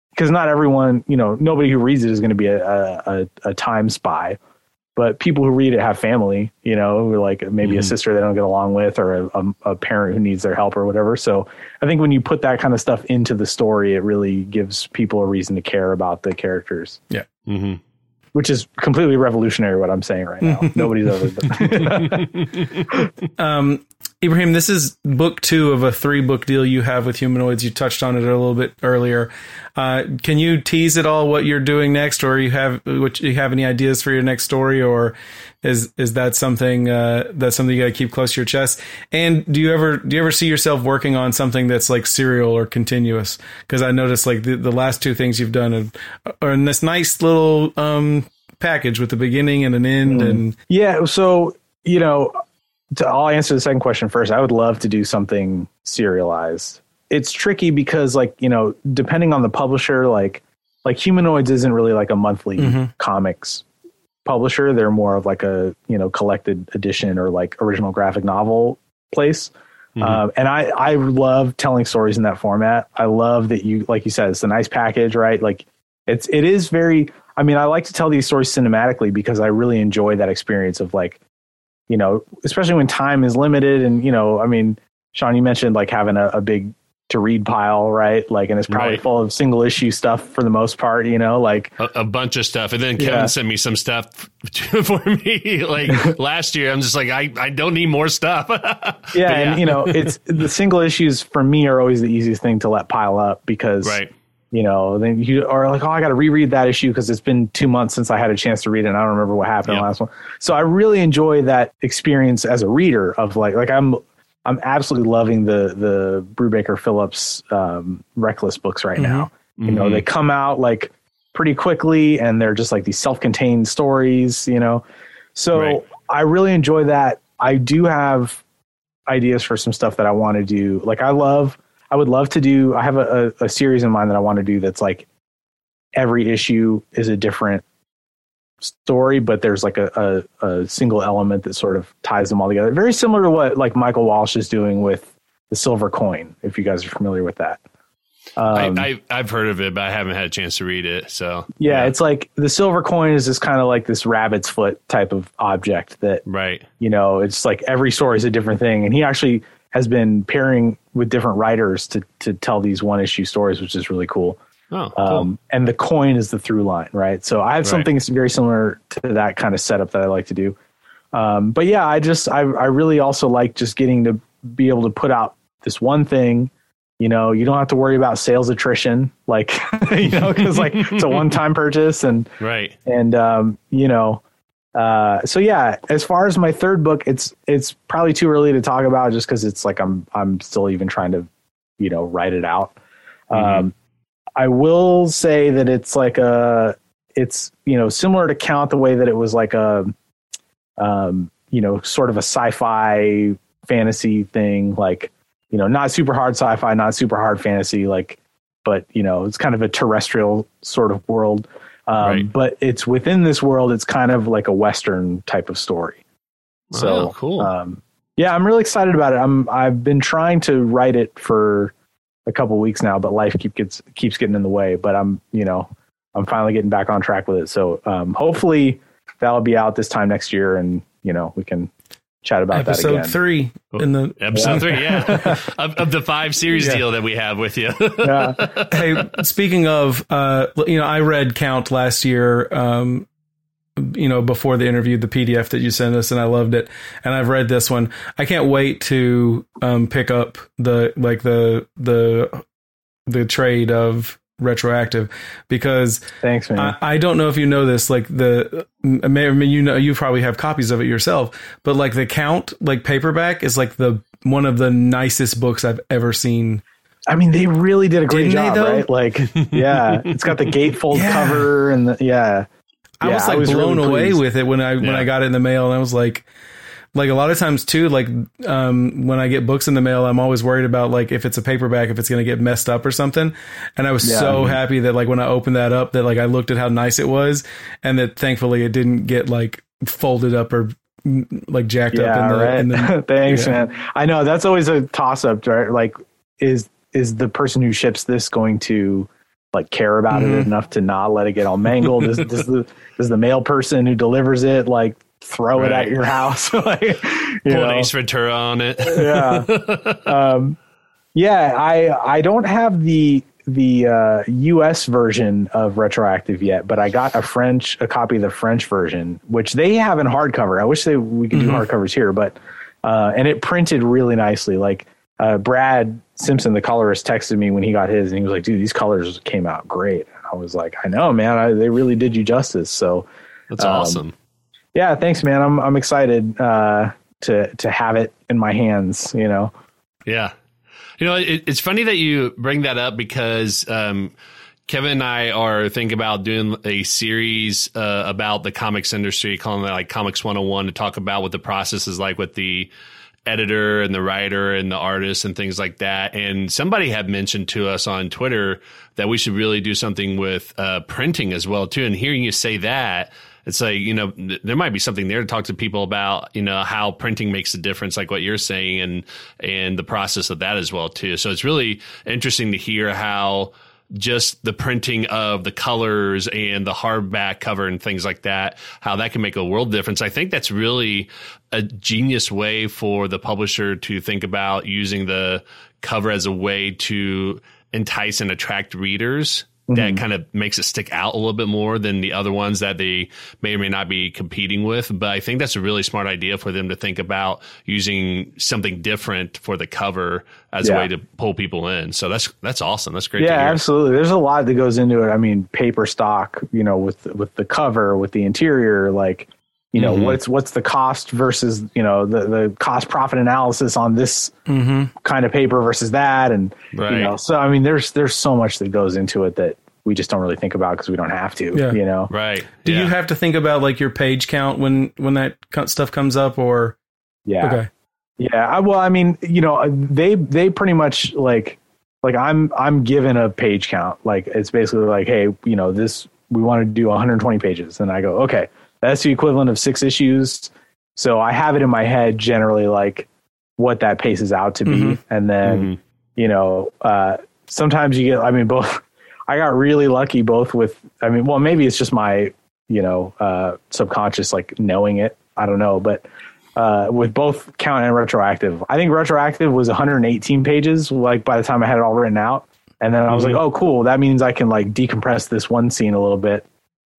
because not everyone you know nobody who reads it is going to be a, a, a, a time spy but people who read it have family you know like maybe a Mhm. sister they don't get along with or a, a, a parent who needs their help or whatever. So i think when you put that kind of stuff into the story it really gives people a reason to care about the characters. Hmm which is completely revolutionary what i'm saying right now. Nobody's ever done Um, Ibrahim, this is book two of a three book deal you have with humanoids. You touched on it a little bit earlier. Uh, can you tease at all what you're doing next, or you have what you have any ideas for your next story, or is is that something uh, that's something you got to keep close to your chest? And do you ever do you ever see yourself working on something that's like serial or continuous? Because I noticed like the, the last two things you've done are, are in this nice little um, package with a beginning and an end, and Yeah, so you know, to, I'll answer the second question first. I would love to do something serialized. It's tricky because, like, you know, depending on the publisher, like, like humanoids isn't really like a monthly Mhm. comics publisher. They're more of like a you know collected edition or like original graphic novel place. Mm-hmm. Um, and I I love telling stories in that format. I love that you like you said it's a nice package, right? Like it's it is very. I mean, I like to tell these stories cinematically because I really enjoy that experience of like, you know, especially when time is limited and you know, I mean, Sean, you mentioned like having a, a big to read pile, right? Like, and it's probably right. full of single issue stuff for the most part, you know, like a, a bunch of stuff. And then Kevin yeah. sent me some stuff for me. Like last year, I'm just like, I, I don't need more stuff. yeah, yeah, And you know, it's the single issues for me are always the easiest thing to let pile up because, right. You know, then you are like, oh, I got to reread that issue because it's been two months since I had a chance to read it. And I don't remember what happened yep. in the last one. So I really enjoy that experience as a reader of like, like I'm, I'm absolutely loving the the Brubaker Phillips um, Reckless books right mm-hmm. now. You mm-hmm. know, they come out like pretty quickly, and they're just like these self-contained stories. You know, so right. I really enjoy that. I do have ideas for some stuff that I want to do. Like I love, I would love to do. I have a, a, a series in mind that I want to do. That's like every issue is a different story, but there's like a, a, a, single element that sort of ties them all together. Very similar to what like Michael Walsh is doing with the Silver Coin, if you guys are familiar with that. Um, I, I, have heard of it, but I haven't had a chance to read it. So yeah, yeah. it's like the silver coin is just kind of like this rabbit's foot type of object that, right? You know, it's like every story is a different thing, and he actually has been pairing with different writers to to tell these one issue stories, which is really cool. Oh, cool. um, and the coin is the through line, right? So I have right. something very similar to that kind of setup that I like to do. Um, but yeah, I just I I really also like just getting to be able to put out this one thing. You know, you don't have to worry about sales attrition, like you know, because like it's a one time purchase, and right, and um, you know, uh, so yeah, as far as my third book, it's it's probably too early to talk about just because it's like I'm I'm still even trying to, you know, write it out. Mm-hmm. Um, I will say that it's like a it's you know similar to Count the way that it was like a um, you know sort of a sci-fi fantasy thing like you know not super hard sci-fi not super hard fantasy like but you know it's kind of a terrestrial sort of world um, right. but it's within this world it's kind of like a western type of story so oh, cool um, yeah i'm really excited about it i'm i've been trying to write it for a couple weeks now, but life keep gets keeps getting in the way. But I'm you know I'm finally getting back on track with it. So um, hopefully that'll be out this time next year, and you know we can chat about episode that again. three in the episode yeah. three, yeah, of, of, the five series yeah. deal that we have with you. yeah. Hey, speaking of, uh, you know, I read Count last year. Um, you know, before the interview, the PDF that you sent us, and I loved it. And I've read this one. I can't wait to um, pick up the like the the the trade of retroactive because thanks man. I, I, don't know if you know this like the I mean you know you probably have copies of it yourself but like the count like paperback is like the one of the nicest books i've ever seen. I mean, they really did a great Didn't job, right? Like, yeah, it's got the gatefold yeah. cover and the, yeah, I was like I was blown really away with it when I when I got it in the mail, and I was like, like a lot of times too, like um, when I get books in the mail, I'm always worried about like if it's a paperback, if it's going to get messed up or something. And I was yeah, so happy that like when I opened that up, that like I looked at how nice it was, and that thankfully it didn't get like folded up or like jacked yeah, up in the, right. in the thanks yeah. man i know that's always a toss up right like is is the person who ships this going to like care about mm-hmm. it enough to not let it get all mangled? does, does the does the mail person who delivers it like throw right. it at your house? like, you Pull know. an Ace Ventura on it. yeah, um, yeah. I I don't have the the uh, U.S. version of Retroactive yet, but I got a French a copy of the French version, which they have in hardcover. I wish they we could mm-hmm. do hardcovers here, but uh, and it printed really nicely. Like uh, Brad Simpson, the colorist, texted me when he got his, and he was like, "Dude, these colors came out great." I was like, "I know, man. I, they really did you justice." So that's um, awesome. Yeah, thanks, man. I'm I'm excited uh, to to have it in my hands. You know. Yeah, you know, it, it's funny that you bring that up because. Um, Kevin and I are thinking about doing a series uh, about the comics industry, calling it like Comics 101 to talk about what the process is like with the editor and the writer and the artist and things like that. And somebody had mentioned to us on Twitter that we should really do something with uh, printing as well too. And hearing you say that, it's like you know there might be something there to talk to people about you know how printing makes a difference like what you're saying and and the process of that as well too so it's really interesting to hear how just the printing of the colors and the hardback cover and things like that, how that can make a world difference. I think that's really a genius way for the publisher to think about using the cover as a way to entice and attract readers mm-hmm. that kind of makes it stick out a little bit more than the other ones that they may or may not be competing with. But I think that's a really smart idea for them to think about using something different for the cover as yeah. a way to pull people in. So that's that's awesome. That's great. Yeah, absolutely. There's a lot that goes into it. I mean, paper stock, you know, with with the cover, with the interior, like you know mm-hmm. what's what's the cost versus you know the the cost profit analysis on this mm-hmm. kind of paper versus that and right. you know so i mean there's there's so much that goes into it that we just don't really think about because we don't have to yeah. you know right do yeah. you have to think about like your page count when when that stuff comes up or yeah okay yeah I, well i mean you know they they pretty much like like i'm i'm given a page count like it's basically like hey you know this we want to do 120 pages and i go okay that's the equivalent of six issues. So I have it in my head generally like what that paces out to be. Mm-hmm. And then, mm-hmm. you know, uh, sometimes you get, I mean, both, I got really lucky both with, I mean, well, maybe it's just my, you know, uh, subconscious, like knowing it. I don't know, but, uh, with both count and retroactive, I think retroactive was 118 pages, like by the time I had it all written out. And then I was mm-hmm. like, oh, cool. That means I can like decompress this one scene a little bit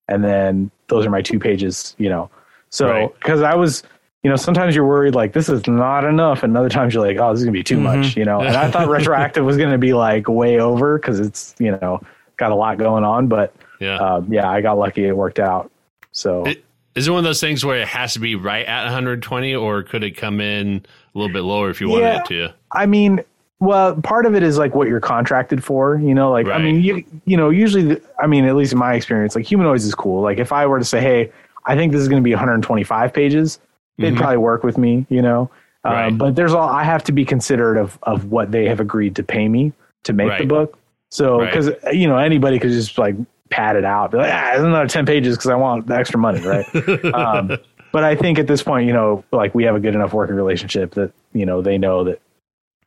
and then those are my two pages, you know. So because right. I was, you know, sometimes you're worried like this is not enough, and other times you're like, oh, this is gonna be too mm-hmm. much, you know. And I thought retroactive was gonna be like way over because it's you know got a lot going on, but yeah, um, yeah, I got lucky it worked out. So. It, is it one of those things where it has to be right at 120, or could it come in a little bit lower if you wanted yeah, it to? I mean, well, part of it is like what you're contracted for, you know, like, right. I mean, you, you know, usually, the, I mean, at least in my experience, like humanoids is cool. Like if I were to say, Hey, I think this is going to be 125 pages, they'd mm-hmm. probably work with me, you know? Um, right. Um, but there's all, I have to be considerate of, of what they have agreed to pay me to make right. the book. So, cause you know, anybody could just like pad it out, be like, ah, another 10 pages cause I want the extra money. Right. um, but I think at this point, you know, like we have a good enough working relationship that, you know, they know that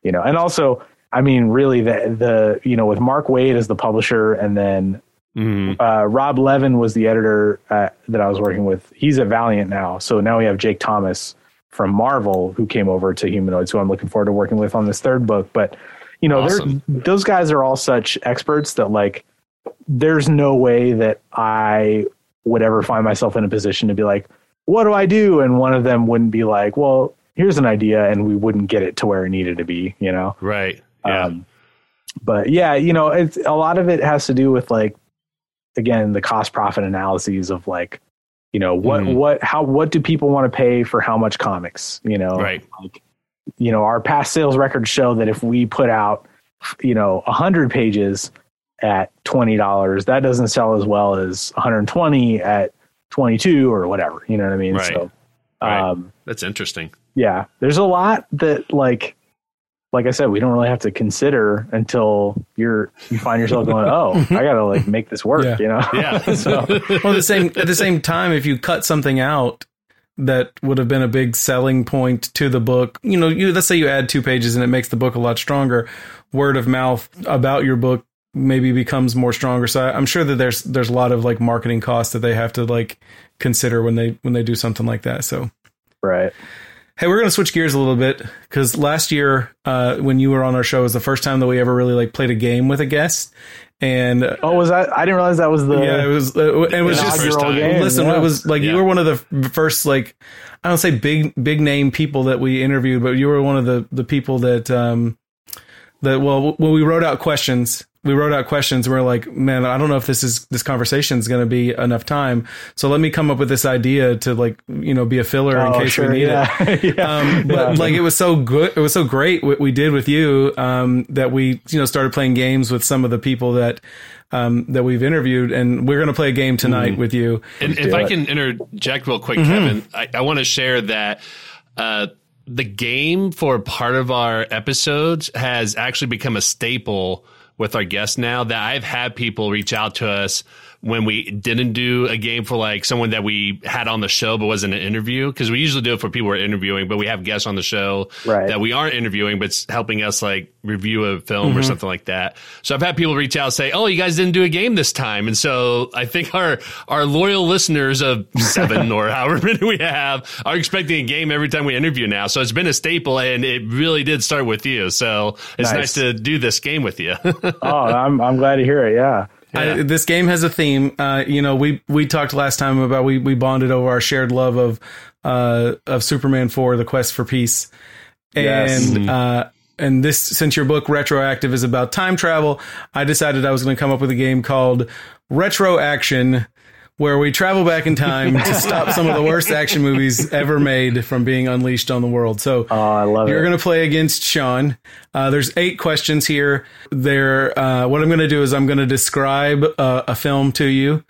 you know, and also, I mean, really the, the, you know, with Mark Waid as the publisher and then mm-hmm. uh, Rob Levin was the editor uh, that I was working with. He's at Valiant now. So now we have Jake Thomas from Marvel who came over to Humanoids, who I'm looking forward to working with on this third book. But, you know, awesome. those guys are all such experts that like, there's no way that I would ever find myself in a position to be like, what do I do? And one of them wouldn't be like, well, here's an idea and we wouldn't get it to where it needed to be, you know? Right. Yeah. Um, but yeah, you know, it's a lot of it has to do with like, again, the cost profit analyses of like, you know, what, mm. what, how, what do people want to pay for how much comics, you know? Right. Like, you know, our past sales records show that if we put out, you know, a hundred pages at $20, that doesn't sell as well as 120 at 22 or whatever, you know what I mean? Right. So, right. Um, that's interesting yeah, there's a lot that like like I said, we don't really have to consider until you're you find yourself going, oh, I gotta like make this work, yeah. you know? Yeah. so, well, the same at the same time, if you cut something out that would have been a big selling point to the book, you know, you let's say you add two pages and it makes the book a lot stronger. Word of mouth about your book maybe becomes more stronger. So I'm sure that there's there's a lot of like marketing costs that they have to like consider when they when they do something like that. So right. Hey, we're going to switch gears a little bit because last year, uh, when you were on our show, was the first time that we ever really like played a game with a guest. And uh, oh, was that? I didn't realize that was the yeah. It was uh, it was just first time. listen. Yeah. It was like yeah. you were one of the first like I don't say big big name people that we interviewed, but you were one of the the people that um that well when we wrote out questions we wrote out questions and we are like, man, I don't know if this is this conversation is going to be enough time. So let me come up with this idea to like, you know, be a filler oh, in case sure, we need yeah. it. yeah. Um, but yeah. like, it was so good. It was so great what we did with you um, that we, you know, started playing games with some of the people that um, that we've interviewed, and we're going to play a game tonight mm-hmm. with you. And if I can interject real quick, mm-hmm. Kevin, I, I want to share that. Uh, the game for part of our episodes has actually become a staple with our guests now that I've had people reach out to us when we didn't do a game for like someone that we had on the show but wasn't an interview because we usually do it for people we're interviewing, but we have guests on the show Right. that we aren't interviewing but it's helping us like review a film Mm-hmm. or something like that. So I've had people reach out and say, "Oh, you guys didn't do a game this time," and so I think our our loyal listeners of seven or however many we have are expecting a game every time we interview now. So it's been a staple, and it really did start with you. So it's Nice. nice, to do this game with you. Oh, I'm I'm glad to hear it. Yeah. I, this game has a theme. Uh, you know, we we talked last time about we we bonded over our shared love of uh, of Superman Four: The Quest for Peace, Yes. and uh, and this since your book Retroactive is about time travel, I decided I was going to come up with a game called Retro Action. Where we travel back in time to stop some of the worst action movies ever made from being unleashed on the world. So, Oh, I love you're going to play against Sean. Uh, there's eight questions here. There, uh, what I'm going to do is I'm going to describe uh, a film to you,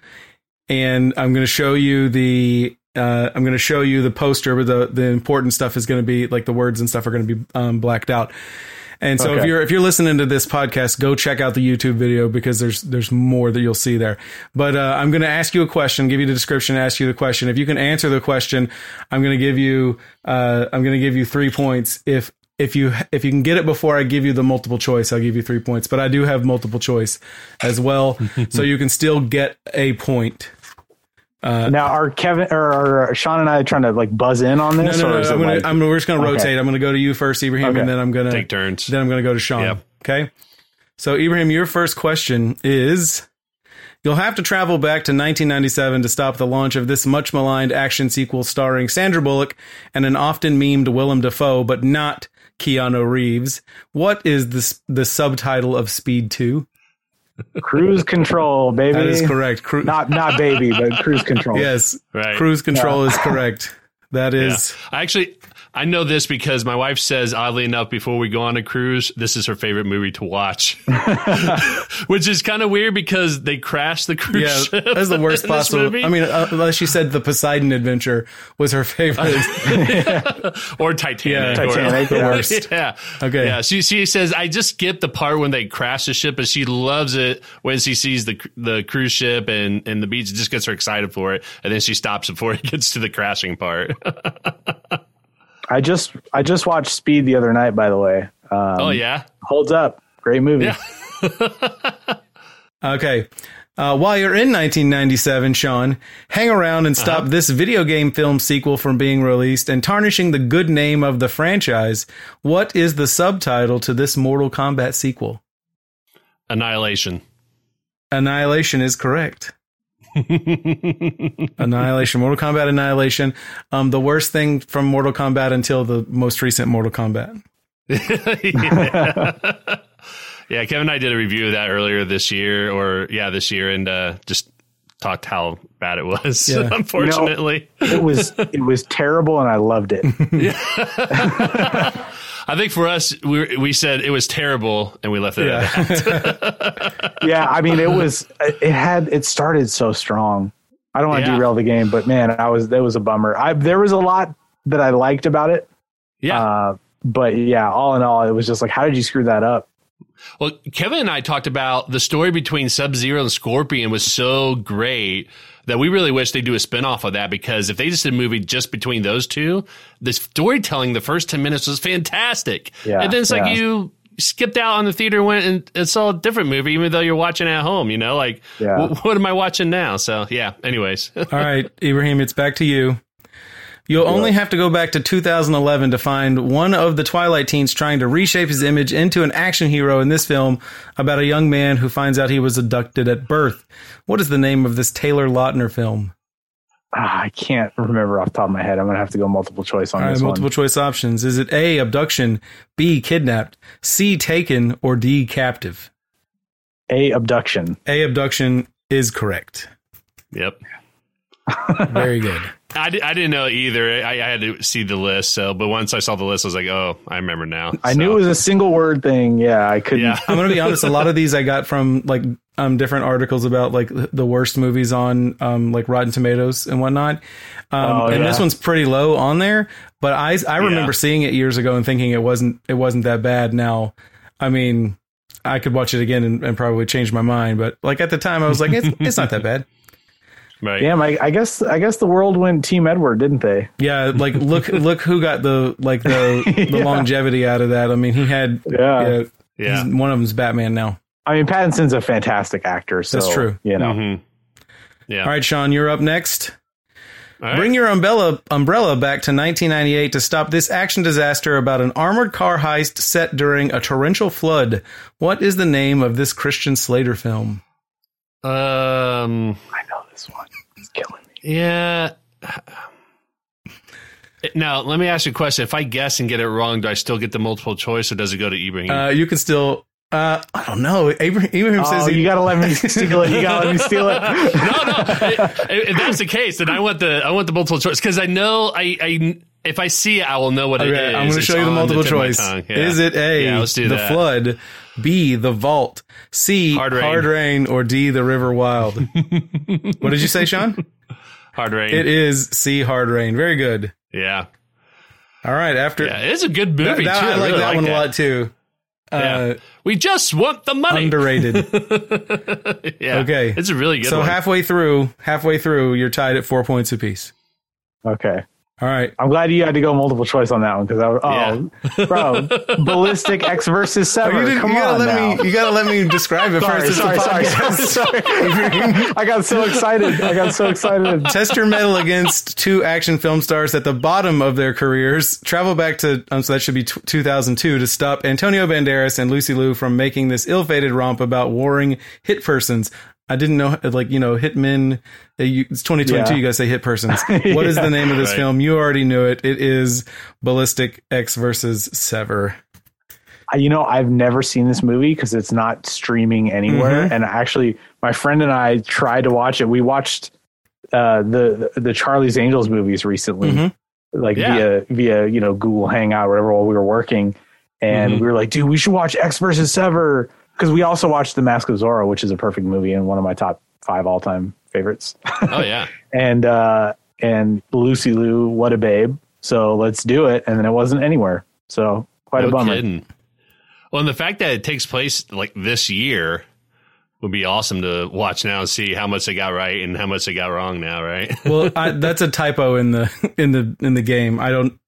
and I'm going to show you the. Uh, I'm going to show you the poster, but the the important stuff is going to be like the words and stuff are going to be um, blacked out. And so if you're if you're listening to this podcast, go check out the YouTube video because there's there's more that you'll see there. But uh, I'm going to ask you a question, give you the description, ask you the question. If you can answer the question, I'm going to give you uh, I'm going to give you three points. If if you if you can get it before I give you the multiple choice, I'll give you three points. But I do have multiple choice as well, so you can still get a point. Uh, now, are Kevin or are Sean and I trying to like buzz in on this, no, or no. is I'm gonna, like, I'm, we're just going to Okay. rotate. I'm going to go to you first, Ibrahim, Okay. and then I'm going to Take turns. Then I'm going to go to Sean. Yep. Okay. So, Ibrahim, your first question is You'll have to travel back to 1997 to stop the launch of this much maligned action sequel starring Sandra Bullock and an often memed Willem Dafoe, but not Keanu Reeves. What is this, the subtitle of Speed 2? Cruise control, baby? That is correct. Cru- Not not baby, but cruise control. yes. Right. Cruise control is correct. That is. Yeah. I actually I know this because my wife says oddly enough before we go on a cruise, this is her favorite movie to watch. Which is kind of weird because they crash the cruise Yeah, ship. that's the worst possible. movie. I mean, uh, unless she said the Poseidon Adventure was her favorite. or Titanic. Yeah, or- Titanic, the worst. yeah. Okay. Yeah. She she says I just skip the part when they crash the ship, but she loves it when she sees the the cruise ship and and the beach. It just gets her excited for it, and then she stops before it gets to the crashing part. I just I just watched Speed the other night. By the way, um, oh yeah. holds up. Great movie. Yeah. Okay. Uh, while you're in 1997, Sean, hang around and stop this video game film sequel from being released and tarnishing the good name of the franchise. What is the subtitle to this Mortal Kombat sequel? Annihilation. Annihilation is correct. Annihilation, Mortal Kombat Annihilation. Um, the worst thing from Mortal Kombat until the most recent Mortal Kombat. yeah. yeah, Kevin and I did a review of that earlier this year, or yeah, this year, and uh, just talked how bad it was. Yeah. Unfortunately, It was it was terrible, and I loved it. I think for us, we we said it was terrible, and we left it at that. Yeah. yeah, I mean, it was it had it started so strong. I don't want to Yeah. derail the game, but man, I was that was a bummer. I there was a lot that I liked about it, Yeah. uh, but yeah, all in all, it was just like, how did you screw that up? Well, Kevin and I talked about the story between Sub Zero and Scorpion was so great that we really wish they do a spinoff of that because if they just did a movie just between those two, the storytelling the first 10 minutes was fantastic. Yeah, and then it's like yeah. you skipped out on the theater and went and, and saw a different movie, even though you're watching at home, you know, like, Yeah. wh- what am I watching now? So, yeah, anyways. All right, Ibrahim, it's back to you. You'll only have to go back to 2011 to find one of the Twilight teens trying to reshape his image into an action hero in this film about a young man who finds out he was abducted at birth. What is the name of this Taylor Lautner film? Ah, I can't remember off the top of my head. I'm gonna have to go multiple choice on All right, this multiple one. choice options. Is it A, abduction, B, kidnapped, C, taken, or D, captive? A abduction. A, abduction is correct. yep. Very good. I, di- I didn't know either. I, I had to see the list. So, but once I saw the list, I was like, oh, I remember now. I So, knew it was a single word thing. Yeah, I couldn't. Yeah. I'm gonna be honest. A lot of these I got from like um different articles about like the worst movies on um like Rotten Tomatoes and whatnot. Um, Oh, and this one's pretty low on there, but I I remember Yeah. seeing it years ago and thinking it wasn't it wasn't that bad. Now, I mean, I could watch it again and, and probably change my mind. But like at the time, I was like, it's, it's not that bad. Right. Damn, I, I guess I guess the world went Team Edward, didn't they? Yeah, like look look who got the like the the Yeah. longevity out of that. I mean, he had Yeah. yeah, Yeah. he's- one of them's Batman now. I mean, Pattinson's a fantastic actor. So, That's true. You know, Mhm. Yeah. All right, Sean, you're up next. All right. Bring your umbrella umbrella back to 1998 to stop this action disaster about an armored car heist set during a torrential flood. What is the name of this Christian Slater film? um. I know this one. It's killing me. Yeah. Now, let me ask you a question. If I guess and get it wrong, do I still get the multiple choice or does it go to Ibrahim? Uh, you can still. Uh, I don't know. Ibrahim, Ibrahim Oh, says he, you gotta let me steal it. You gotta let me steal it. no, no. If if that's the case, then I want the I want the multiple choice because I know I, I if I see it, I will know what it Okay, is. I'm going to show you the multiple tip of my choice. Yeah. Is it A, Yeah, let's do the that. flood, B, the vault, C, Hard hard Rain. rain, or D, the river wild? what did you say, Sean? Hard rain? It is C, hard rain. Very good. yeah, All right, after yeah. It's a good that, movie that- too. I like really that like one that. a lot too. Uh, Yeah. We just want the money. underrated. yeah. Okay. It's a really good so one. halfway through, halfway through, you're tied at four points apiece. Okay. All right. I'm glad you had to go multiple choice on that one because I was, oh, bro, ballistic Ecks versus Oh, you, didn't, Come you gotta on let now. me. You gotta let me describe it sorry, first. Sorry, sorry, sorry, sorry. I got so excited. I got so excited. Test your metal against two action film stars at the bottom of their careers. Travel back to, um, so that should be t- 2002 to stop Antonio Banderas and Lucy Liu from making this ill-fated romp about warring hit persons. I didn't know, like, you know, hitmen. you- It's 2022. Yeah. You guys say hit persons. What is the name of this Right. film? You already knew it. It is Ballistic Ecks versus Sever. You know, I've never seen this movie because it's not streaming anywhere. Mm-hmm. And actually, my friend and I tried to watch it. We watched uh, the the Charlie's Angels movies recently, Mhm. like Yeah. via via you know Google Hangout or whatever while we were working. And Mm-hmm. we were like, dude, we should watch X versus Sever because we also watched The Mask of Zorro, which is a perfect movie and one of my top five all time favorites. oh yeah. and uh, and Lucy Liu, what a babe! So let's do it. And then it wasn't anywhere. So quite a no bummer. kidding. Well, and the fact that it takes place like this year would be awesome to watch now and see how much they got right and how much they got wrong now, right? Well, I, that's a typo in the in the in the game. I don't.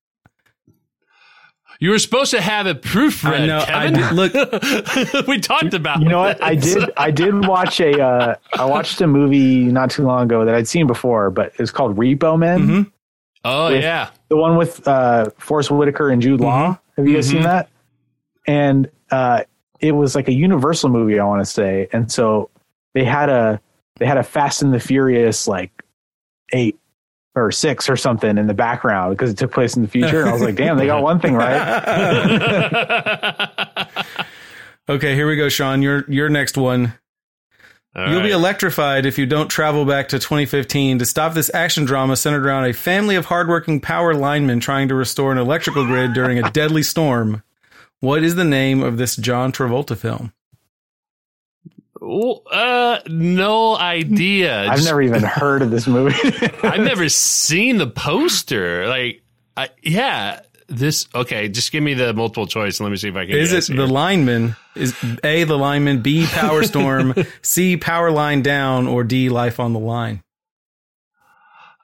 You were supposed to have it proofread, I know. I Kevin. did, look. we talked about. You know what? I did. I did watch a. Uh, I watched a movie not too long ago that I'd seen before, but it's called Repo Men. Mhm. Oh yeah, The one with uh, Forest Whitaker and Jude Law. Have you guys seen that? And uh, it was like a Universal movie, I want to say. And so they had a they had a Fast and the Furious like eight or six or something in the background because it took place in the future. And I was like, damn, they got one thing right. okay, here we go, Sean. Your your next one. All You'll be electrified if you don't travel back to 2015 to stop this action drama centered around a family of hardworking power linemen trying to restore an electrical grid during a deadly storm. What is the name of this John Travolta film? Ooh, uh, no idea. I've Just- never even heard of this movie. I've never seen the poster. Like, I, yeah, this. Okay, just give me the multiple choice and let me see if I can. Is it guess the lineman? Is A the lineman, B power storm, C power line down, or D life on the line?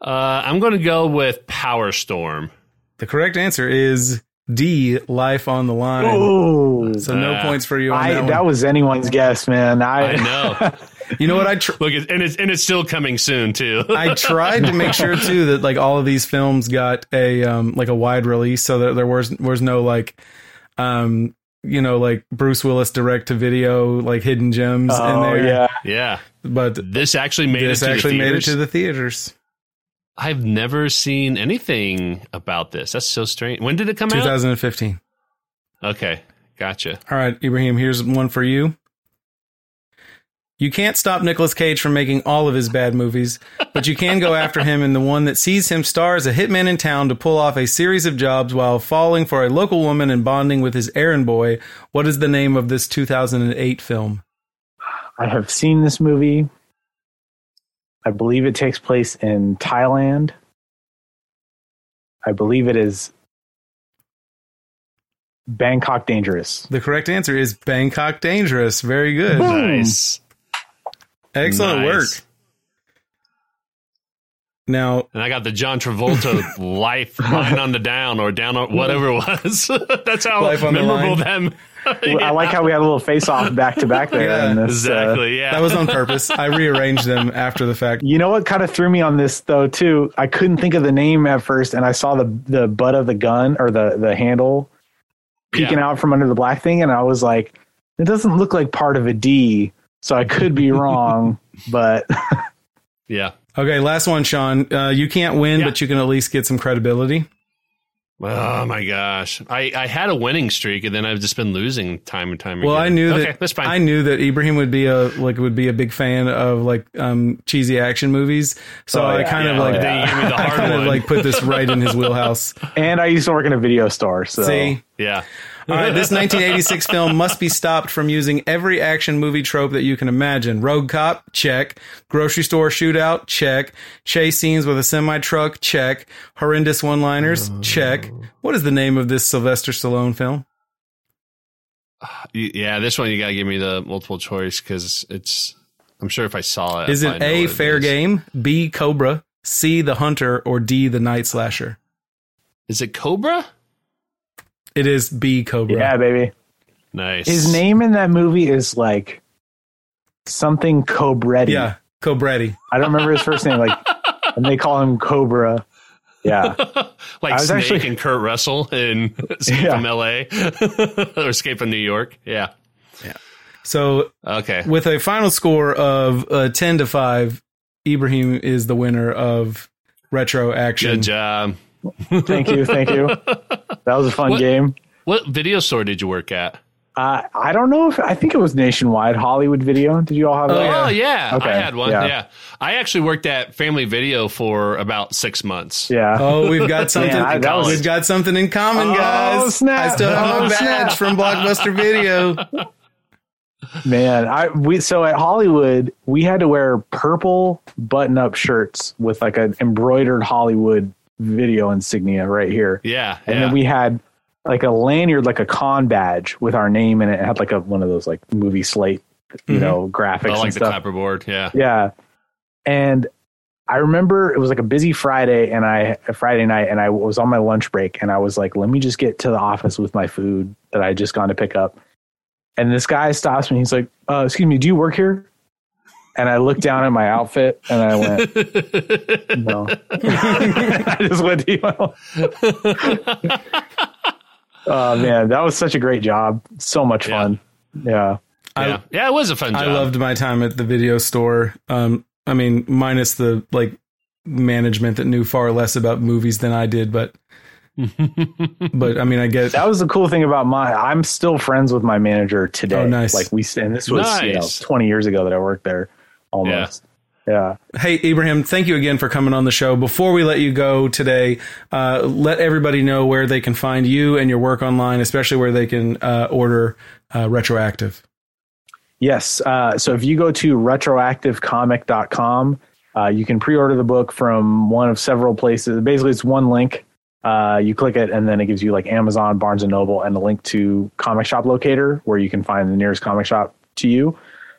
Uh, I'm going to go with Power Storm. The correct answer is D life on the line. oh, So no Ah. points for you on I, that, that was anyone's guess, man. I, I know. You know what? I tr- Look, it- and it's and it's still coming soon too. I tried to make sure too that like all of these films got a um like a wide release so that there was was no like um you know like Bruce Willis direct to video like hidden gems in oh there. yeah, yeah, But this actually made this it to actually the made it to the theaters. I've never seen anything about this. That's so strange. When did it come out? 2015. Okay, gotcha. All right, Ibrahim, here's one for you. You can't stop Nicolas Cage from making all of his bad movies, but you can go after him in the one that sees him star as a hitman in town to pull off a series of jobs while falling for a local woman and bonding with his errand boy. What is the name of this 2008 film? I have seen this movie. I believe it takes place in Thailand. I believe it is Bangkok Dangerous. The correct answer is Bangkok Dangerous. Very good. Nice. Excellent Nice. work. Now, And I got the John Travolta life line on the down or down on whatever it was. That's how Life on the memorable line. them. I like how we had a little face off back to back there. Yeah, in this, uh, exactly. Yeah. that was on purpose. I rearranged them after the fact. You know what kind of threw me on this though too? I couldn't think of the name at first, and I saw the the butt of the gun or the the handle peeking Yeah. out from under the black thing, and I was like, it doesn't look like part of a D, so I could be wrong, but yeah. Okay, last one, Sean. Uh, you can't win, Yeah. but you can at least get some credibility. Oh my gosh. I, I had a winning streak and then I've just been losing time and time again. Well, I knew okay, that that's fine. I knew that Ibrahim would be a like would be a big fan of like um cheesy action movies. So Oh, I yeah. kind of like but then you gave me the I hard kind of like put this right in his wheelhouse. and I used to work in a video store, so See, yeah. All right, this 1986 film must be stopped from using every action movie trope that you can imagine. Rogue cop, check. Grocery store shootout, check. Chase scenes with a semi truck, check. Horrendous one liners, check. What is the name of this Sylvester Stallone film? Yeah, this one you got to give me the multiple choice because it's. I'm sure if I saw it, Is it A, Fair is. Game, B, Cobra, C, The Hunter, or D, The Night Slasher? Is it Cobra? It is B, Cobra. yeah, baby. Nice. His name in that movie is like something Cobretti. Yeah, Cobretti. I don't remember his first name, like, and they call him Cobra. Yeah, like I was Snake actually- and Kurt Russell in Escape Yeah. from L.A. or Escape from New York. Yeah, yeah. So Okay. with a final score of uh, 10 to 5, Ibrahim is the winner of Retro Action. Good job. Thank you, thank you. That was a fun What- game. What video store did you work at? Uh, I don't know if I think it was nationwide Hollywood Video. Did you all have Oh, that? yeah. Oh yeah, Okay, I had one. yeah. Yeah. I actually worked at Family Video for about six months. Yeah. Oh, we've got something. Man, I- that was- we've got something in common, Oh, guys. snap. I still have Oh, my badge from Blockbuster Video. Man, I we so at Hollywood we had to wear purple button-up shirts with like an embroidered Hollywood video insignia right here, Yeah, and yeah. then we had like a lanyard, like a con badge with our name in it. It had like a one of those like movie slate, you Mhm. know, graphics I like the clapperboard. Yeah. Yeah. And I remember it was like a busy Friday and I a Friday night and I was on my lunch break and I was like, let me just get to the office with my food that I had just gone to pick up. And this guy stops me. He's like, uh, excuse me, do you work here? And I looked down at my outfit and I went, no. I just went to you. oh man, that was such a great job. So much Yeah. fun. Yeah. yeah. yeah, it was a fun job. I loved my time at the video store. Um, I mean, minus the like management that knew far less about movies than I did, but but I mean, I guess that was the cool thing about my i'm still friends with my manager today Oh, nice. like we and this was you know 20 years ago that i worked there almost. Yeah, Hey, Ibrahim, thank you again for coming on the show. Before we let you go today, uh, let everybody know where they can find you and your work online, especially where they can uh, order uh, Retroactive. yes uh, so if you go to retroactivecomic.com uh, you can pre-order the book from one of several places. Basically it's one link uh, you click it and then it gives you like amazon barnes and noble and a link to comic shop locator where you can find the nearest comic shop to you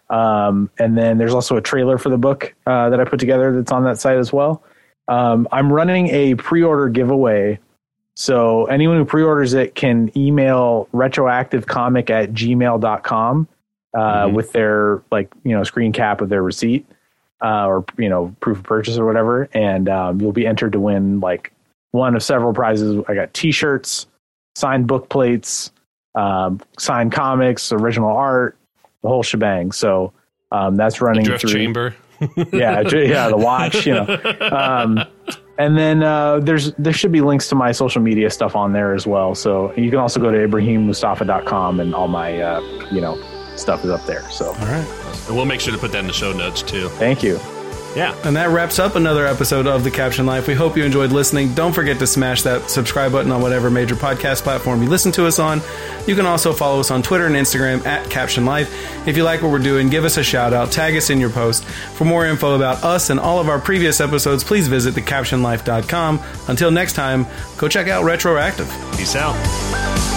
Um, and then there's also a trailer for the book uh, that I put together that's on that site as well. Um, I'm running a pre-order giveaway. So anyone who pre-orders it can email retroactivecomic at gmail.com uh, Mhm. with their like, you know, screen cap of their receipt uh, or, you know, proof of purchase or whatever. And um, you'll be entered to win like one of several prizes. I got t-shirts, signed book plates, um, signed comics, original art, the whole shebang. So um, that's running Drift through. chamber. Yeah, yeah, the watch, you know. Um, and then uh, there's there should be links to my social media stuff on there as well. So you can also go to ibrahimmoustafa.com and all my uh, you know stuff is up there. So All right. And we'll make sure to put that in the show notes too. thank you. Yeah. And that wraps up another episode of The Captioned Life. We hope you enjoyed listening. Don't forget to smash that subscribe button on whatever major podcast platform you listen to us on. You can also follow us on Twitter and Instagram at Captioned Life. If you like what we're doing, give us a shout out, tag us in your post. For more info about us and all of our previous episodes, please visit thecaptionedlife.com. Until next time, go check out Retroactive. Peace out.